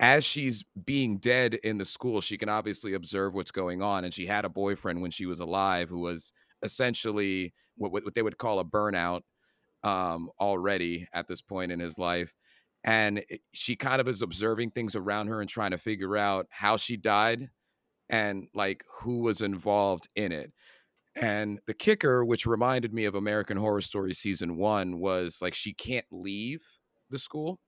as she's being dead in the school she can obviously observe what's going on and she had a boyfriend when she was alive who was essentially what, what they would call a burnout um, already at this point in his life. And she kind of is observing things around her and trying to figure out how she died and like who was involved in it. And the kicker, which reminded me of American Horror Story season one, was like she can't leave the school.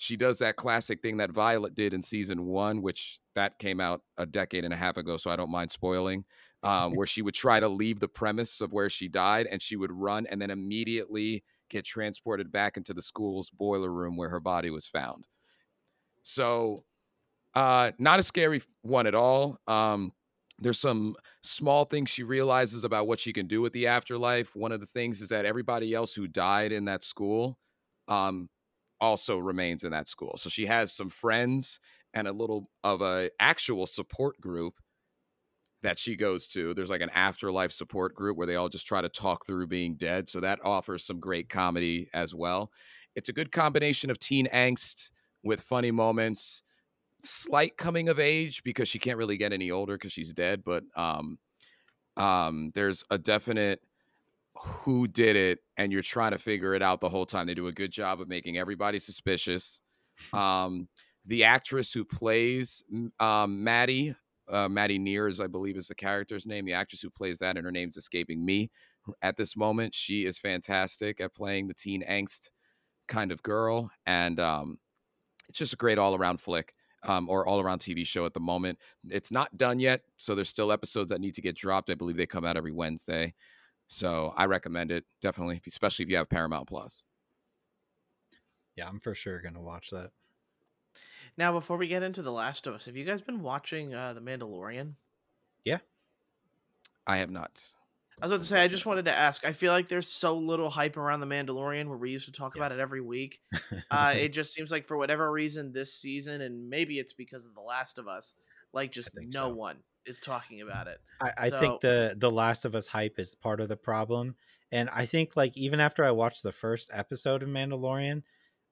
She does that classic thing that Violet did in season one, which that came out a decade and a half ago, so I don't mind spoiling um, where she would try to leave the premise of where she died and she would run and then immediately get transported back into the school's boiler room where her body was found. So, uh, not a scary one at all. Um, there's some small things she realizes about what she can do with the afterlife. One of the things is that everybody else who died in that school um, also remains in that school. So she has some friends and a little of a actual support group that she goes to. There's like an afterlife support group where they all just try to talk through being dead. So that offers some great comedy as well. It's a good combination of teen angst with funny moments, slight coming of age because she can't really get any older because she's dead, but um um there's a definite who did it and you're trying to figure it out the whole time. They do a good job of making everybody suspicious. Um the actress who plays um Maddie uh, Maddie Nears, I believe is the character's name. The actress who plays that, and her name's escaping me at this moment. She is fantastic at playing the teen angst kind of girl, and um, it's just a great all around flick. Um, or all around TV show at the moment. It's not done yet, so there's still episodes that need to get dropped. I believe they come out every Wednesday, so I recommend it definitely, especially if you have Paramount Plus. Yeah, I'm for sure gonna watch that. Now, before we get into The Last of Us, have you guys been watching uh, The Mandalorian? Yeah. I have not. I was about to say, I just wanted to ask. I feel like there's so little hype around The Mandalorian where we used to talk Yeah. about it every week. Uh, it just seems like for whatever reason this season, and maybe it's because of The Last of Us, like just no so. one is talking about it. I, I So- think the the Last of Us hype is part of the problem, and I think like even after I watched the first episode of Mandalorian,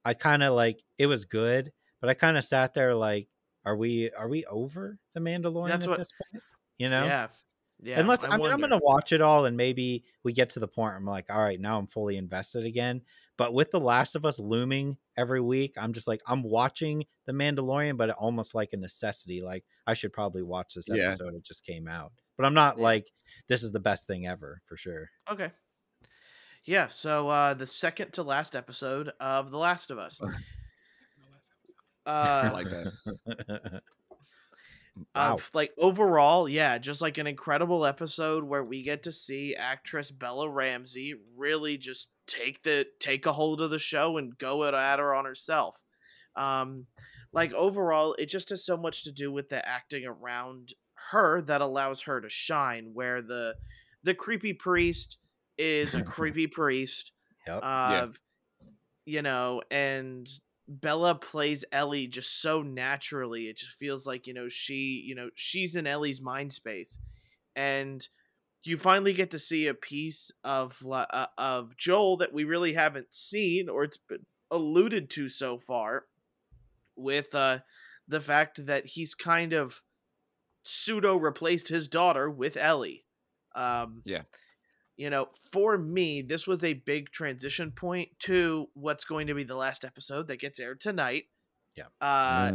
I kind of like it was good, but I kind of sat there like, are we are we over the Mandalorian That's at what- this point? You know? Yeah. Yeah, Unless I, mean, I'm gonna watch it all, and maybe we get to the point where I'm like, all right, now I'm fully invested again. But with The Last of Us looming every week, I'm just like, I'm watching The Mandalorian, but almost like a necessity. Like I should probably watch this Yeah. episode. It just came out, but I'm not Yeah. like this is the best thing ever for sure. Okay. Yeah, so uh the second to last episode of The Last of Us. I Uh like that. wow. of like overall, yeah, just like an incredible episode where we get to see actress Bella Ramsey really just take the take a hold of the show and go at at her on herself. Um like overall, it just has so much to do with the acting around her that allows her to shine where the the creepy priest is a creepy priest Yep. uh, you know, and Bella plays Ellie just so naturally. It just feels like you know she, you know, she's in Ellie's mind space, and you finally get to see a piece of uh, of Joel that we really haven't seen or it's been alluded to so far, with uh the fact that he's kind of pseudo replaced his daughter with Ellie. Um, Yeah. You know, for me, this was a big transition point to what's going to be the last episode that gets aired tonight. Yeah. Uh,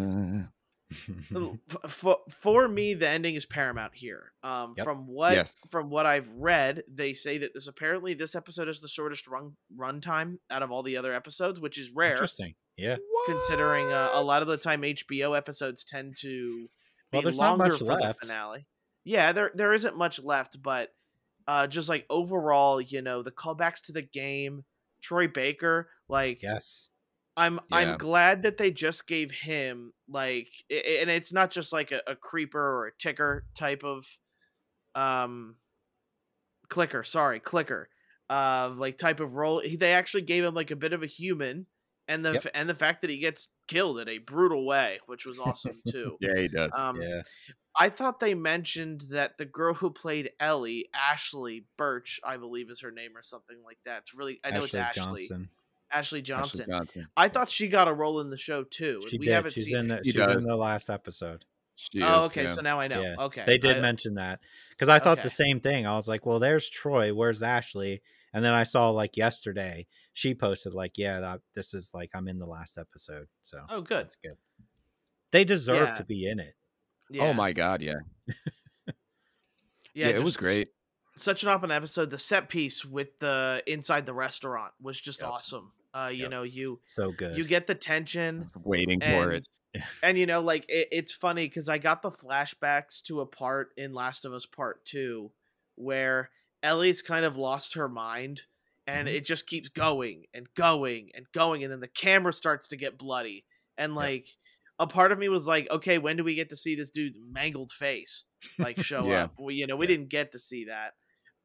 Uh, for, for me, the ending is paramount here. Um, Yep. from what Yes. from what I've read, they say that this apparently this episode is the shortest run run time out of all the other episodes, which is rare Interesting. Yeah. considering uh, a lot of the time HBO episodes tend to be Well, there's not longer much for left. the finale. Yeah, there there isn't much left, but uh, just like overall, you know, the callbacks to the game, Troy Baker, like Yes. I'm Yeah. I'm glad that they just gave him like, and it's not just like a, a creeper or a ticker type of, um, clicker. Sorry, clicker. Uh, like type of role. He, they actually gave him like a bit of a human, and the Yep. and the fact that he gets killed in a brutal way, which was awesome too. yeah, he does. Um, yeah. I thought they mentioned that the girl who played Ellie, Ashley Birch, I believe is her name or something like that. It's really I know Ashley it's Ashley. Johnson. Ashley Ashley Johnson. Johnson. I thought she got a role in the show too. She we did. haven't She's seen in the She she's in the last episode. She Oh, is, okay, yeah. so now I know. Yeah. Okay. They did I- mention that because I thought Okay. the same thing. I was like, "Well, there's Troy. Where's Ashley?" And then I saw like yesterday she posted like, "Yeah, that, this is like I'm in the last episode." So Oh, good. that's good. They deserve Yeah. to be in it. Yeah. Oh my god, yeah. Yeah, Yeah, it was great. Such an open episode. The set piece with the inside the restaurant was just Yep. awesome. Uh, you Yep. know, you So good. you get the tension. I was waiting for it. and you know like it, it's funny because i got the flashbacks to a part in last of us part two where ellie's kind of lost her mind and Mhm. it just keeps going and going and going and then the camera starts to get bloody and like a part of me was like okay when do we get to see this dude's mangled face like show Yeah. up we, you know we Yeah. didn't get to see that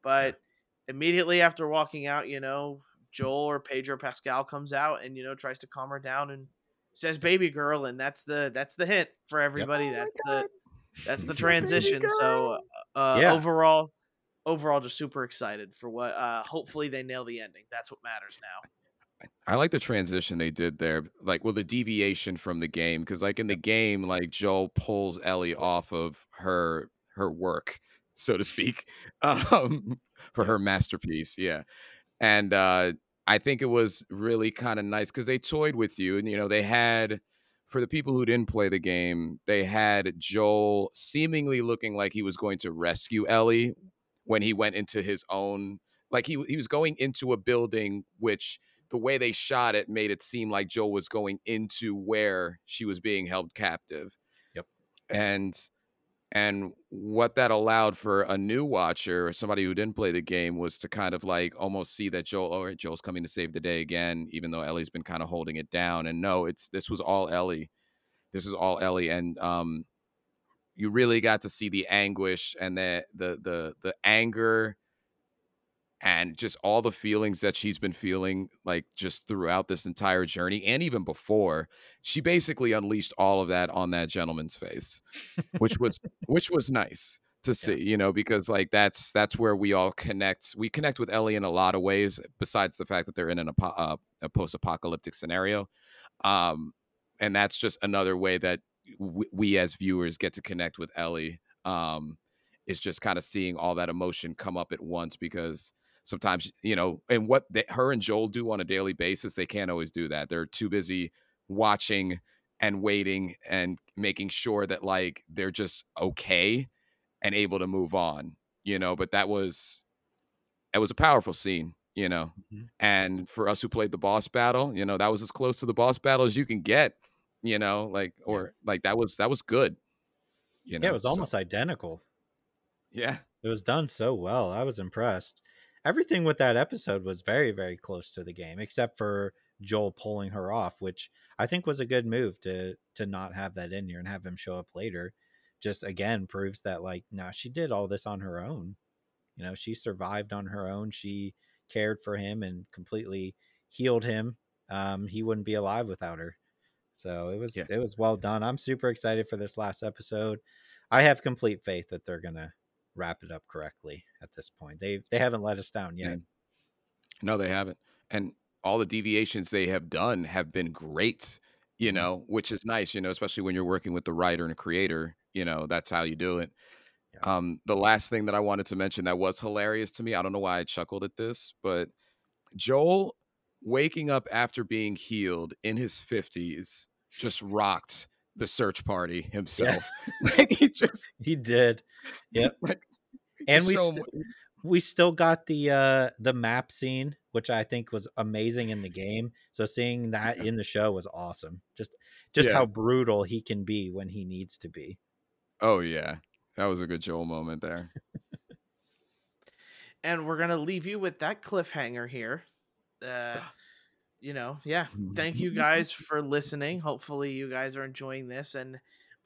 but immediately after walking out you know joel or pedro pascal comes out and you know tries to calm her down and says baby girl and that's the that's the hint for everybody Oh my that's God. the that's the It's a baby transition so uh Yeah. overall overall just super excited for what uh hopefully they nail the ending that's what matters now I like the transition they did there, like well, the deviation from the game, because like in the game, like Joel pulls Ellie off of her her work, so to speak, um, for her masterpiece, yeah, and uh, I think it was really kind of nice because they toyed with you, and you know they had for the people who didn't play the game, they had Joel seemingly looking like he was going to rescue Ellie when he went into his own, like he he was going into a building which the way they shot it made it seem like Joel was going into where she was being held captive. Yep. And and what that allowed for a new watcher or somebody who didn't play the game was to kind of like almost see that Joel, all right, Joel's coming to save the day again, even though Ellie's been kind of holding it down. And no, it's this was all Ellie. This is all Ellie. And um you really got to see the anguish and the the the the anger and just all the feelings that she's been feeling like just throughout this entire journey and even before she basically unleashed all of that on that gentleman's face which was which was nice to see you know because like that's that's where we all connect we connect with ellie in a lot of ways besides the fact that they're in an uh, a post-apocalyptic scenario um and that's just another way that w- we as viewers get to connect with ellie um is just kind of seeing all that emotion come up at once because sometimes you know and what they, her and joel do on a daily basis they can't always do that. They're too busy watching and waiting and making sure that like they're just okay and able to move on you know but that was it was a powerful scene you know mm-hmm. and for us who played the boss battle you know that was as close to the boss battle as you can get you know like or like that was that was good you know yeah, it was almost identical. Yeah. It was done so well. I was impressed everything with that episode was very very close to the game except for joel pulling her off which i think was a good move to to not have that in here and have him show up later. Just again proves that like no she did all this on her own. You know she survived on her own. She cared for him and completely healed him. Um he wouldn't be alive without her. So it was yeah. it was well done. I'm super excited for this last episode. I have complete faith that they're gonna wrap it up correctly at this point. They they haven't let us down yet. No they haven't. And all the deviations they have done have been great you mm-hmm. know which is nice you know especially when you're working with the writer and creator you know that's how you do it. Yeah. um the last thing that i wanted to mention that was hilarious to me i don't know why i chuckled at this but joel waking up after being healed in his 50s just rocked the search party himself. Yeah. like he just he did. Yep. like, and we st- we still got the uh the map scene which i think was amazing in the game so seeing that yeah. in the show was awesome just just yeah. how brutal he can be when he needs to be Oh yeah, that was a good Joel moment there. and we're gonna leave you with that cliffhanger here. Uh, you know, yeah. Thank you guys for listening. Hopefully, you guys are enjoying this, and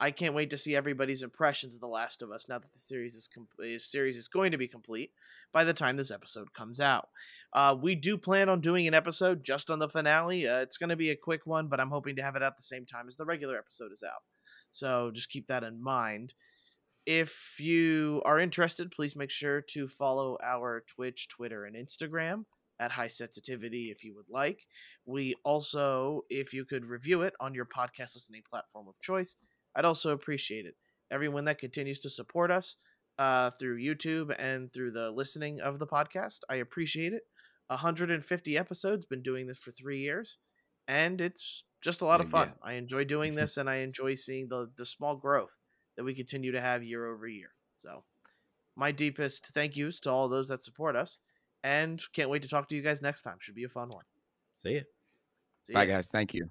I can't wait to see everybody's impressions of The Last of Us now that the series is com- series is going to be complete by the time this episode comes out. Uh, we do plan on doing an episode just on the finale. Uh, it's going to be a quick one, but I'm hoping to have it out the same time as the regular episode is out. So just keep that in mind. If you are interested, please make sure to follow our Twitch, Twitter, and Instagram at High Sensitivity if you would like. We also, if you could review it on your podcast listening platform of choice, I'd also appreciate it. Everyone that continues to support us uh, through YouTube and through the listening of the podcast, I appreciate it. 150 episodes, been doing this for three years, and it's just a lot of fun. Yeah. I enjoy doing this, and I enjoy seeing the the small growth that we continue to have year over year. So, my deepest thank yous to all those that support us, and can't wait to talk to you guys next time. Should be a fun one. See you. Bye, guys. Thank you.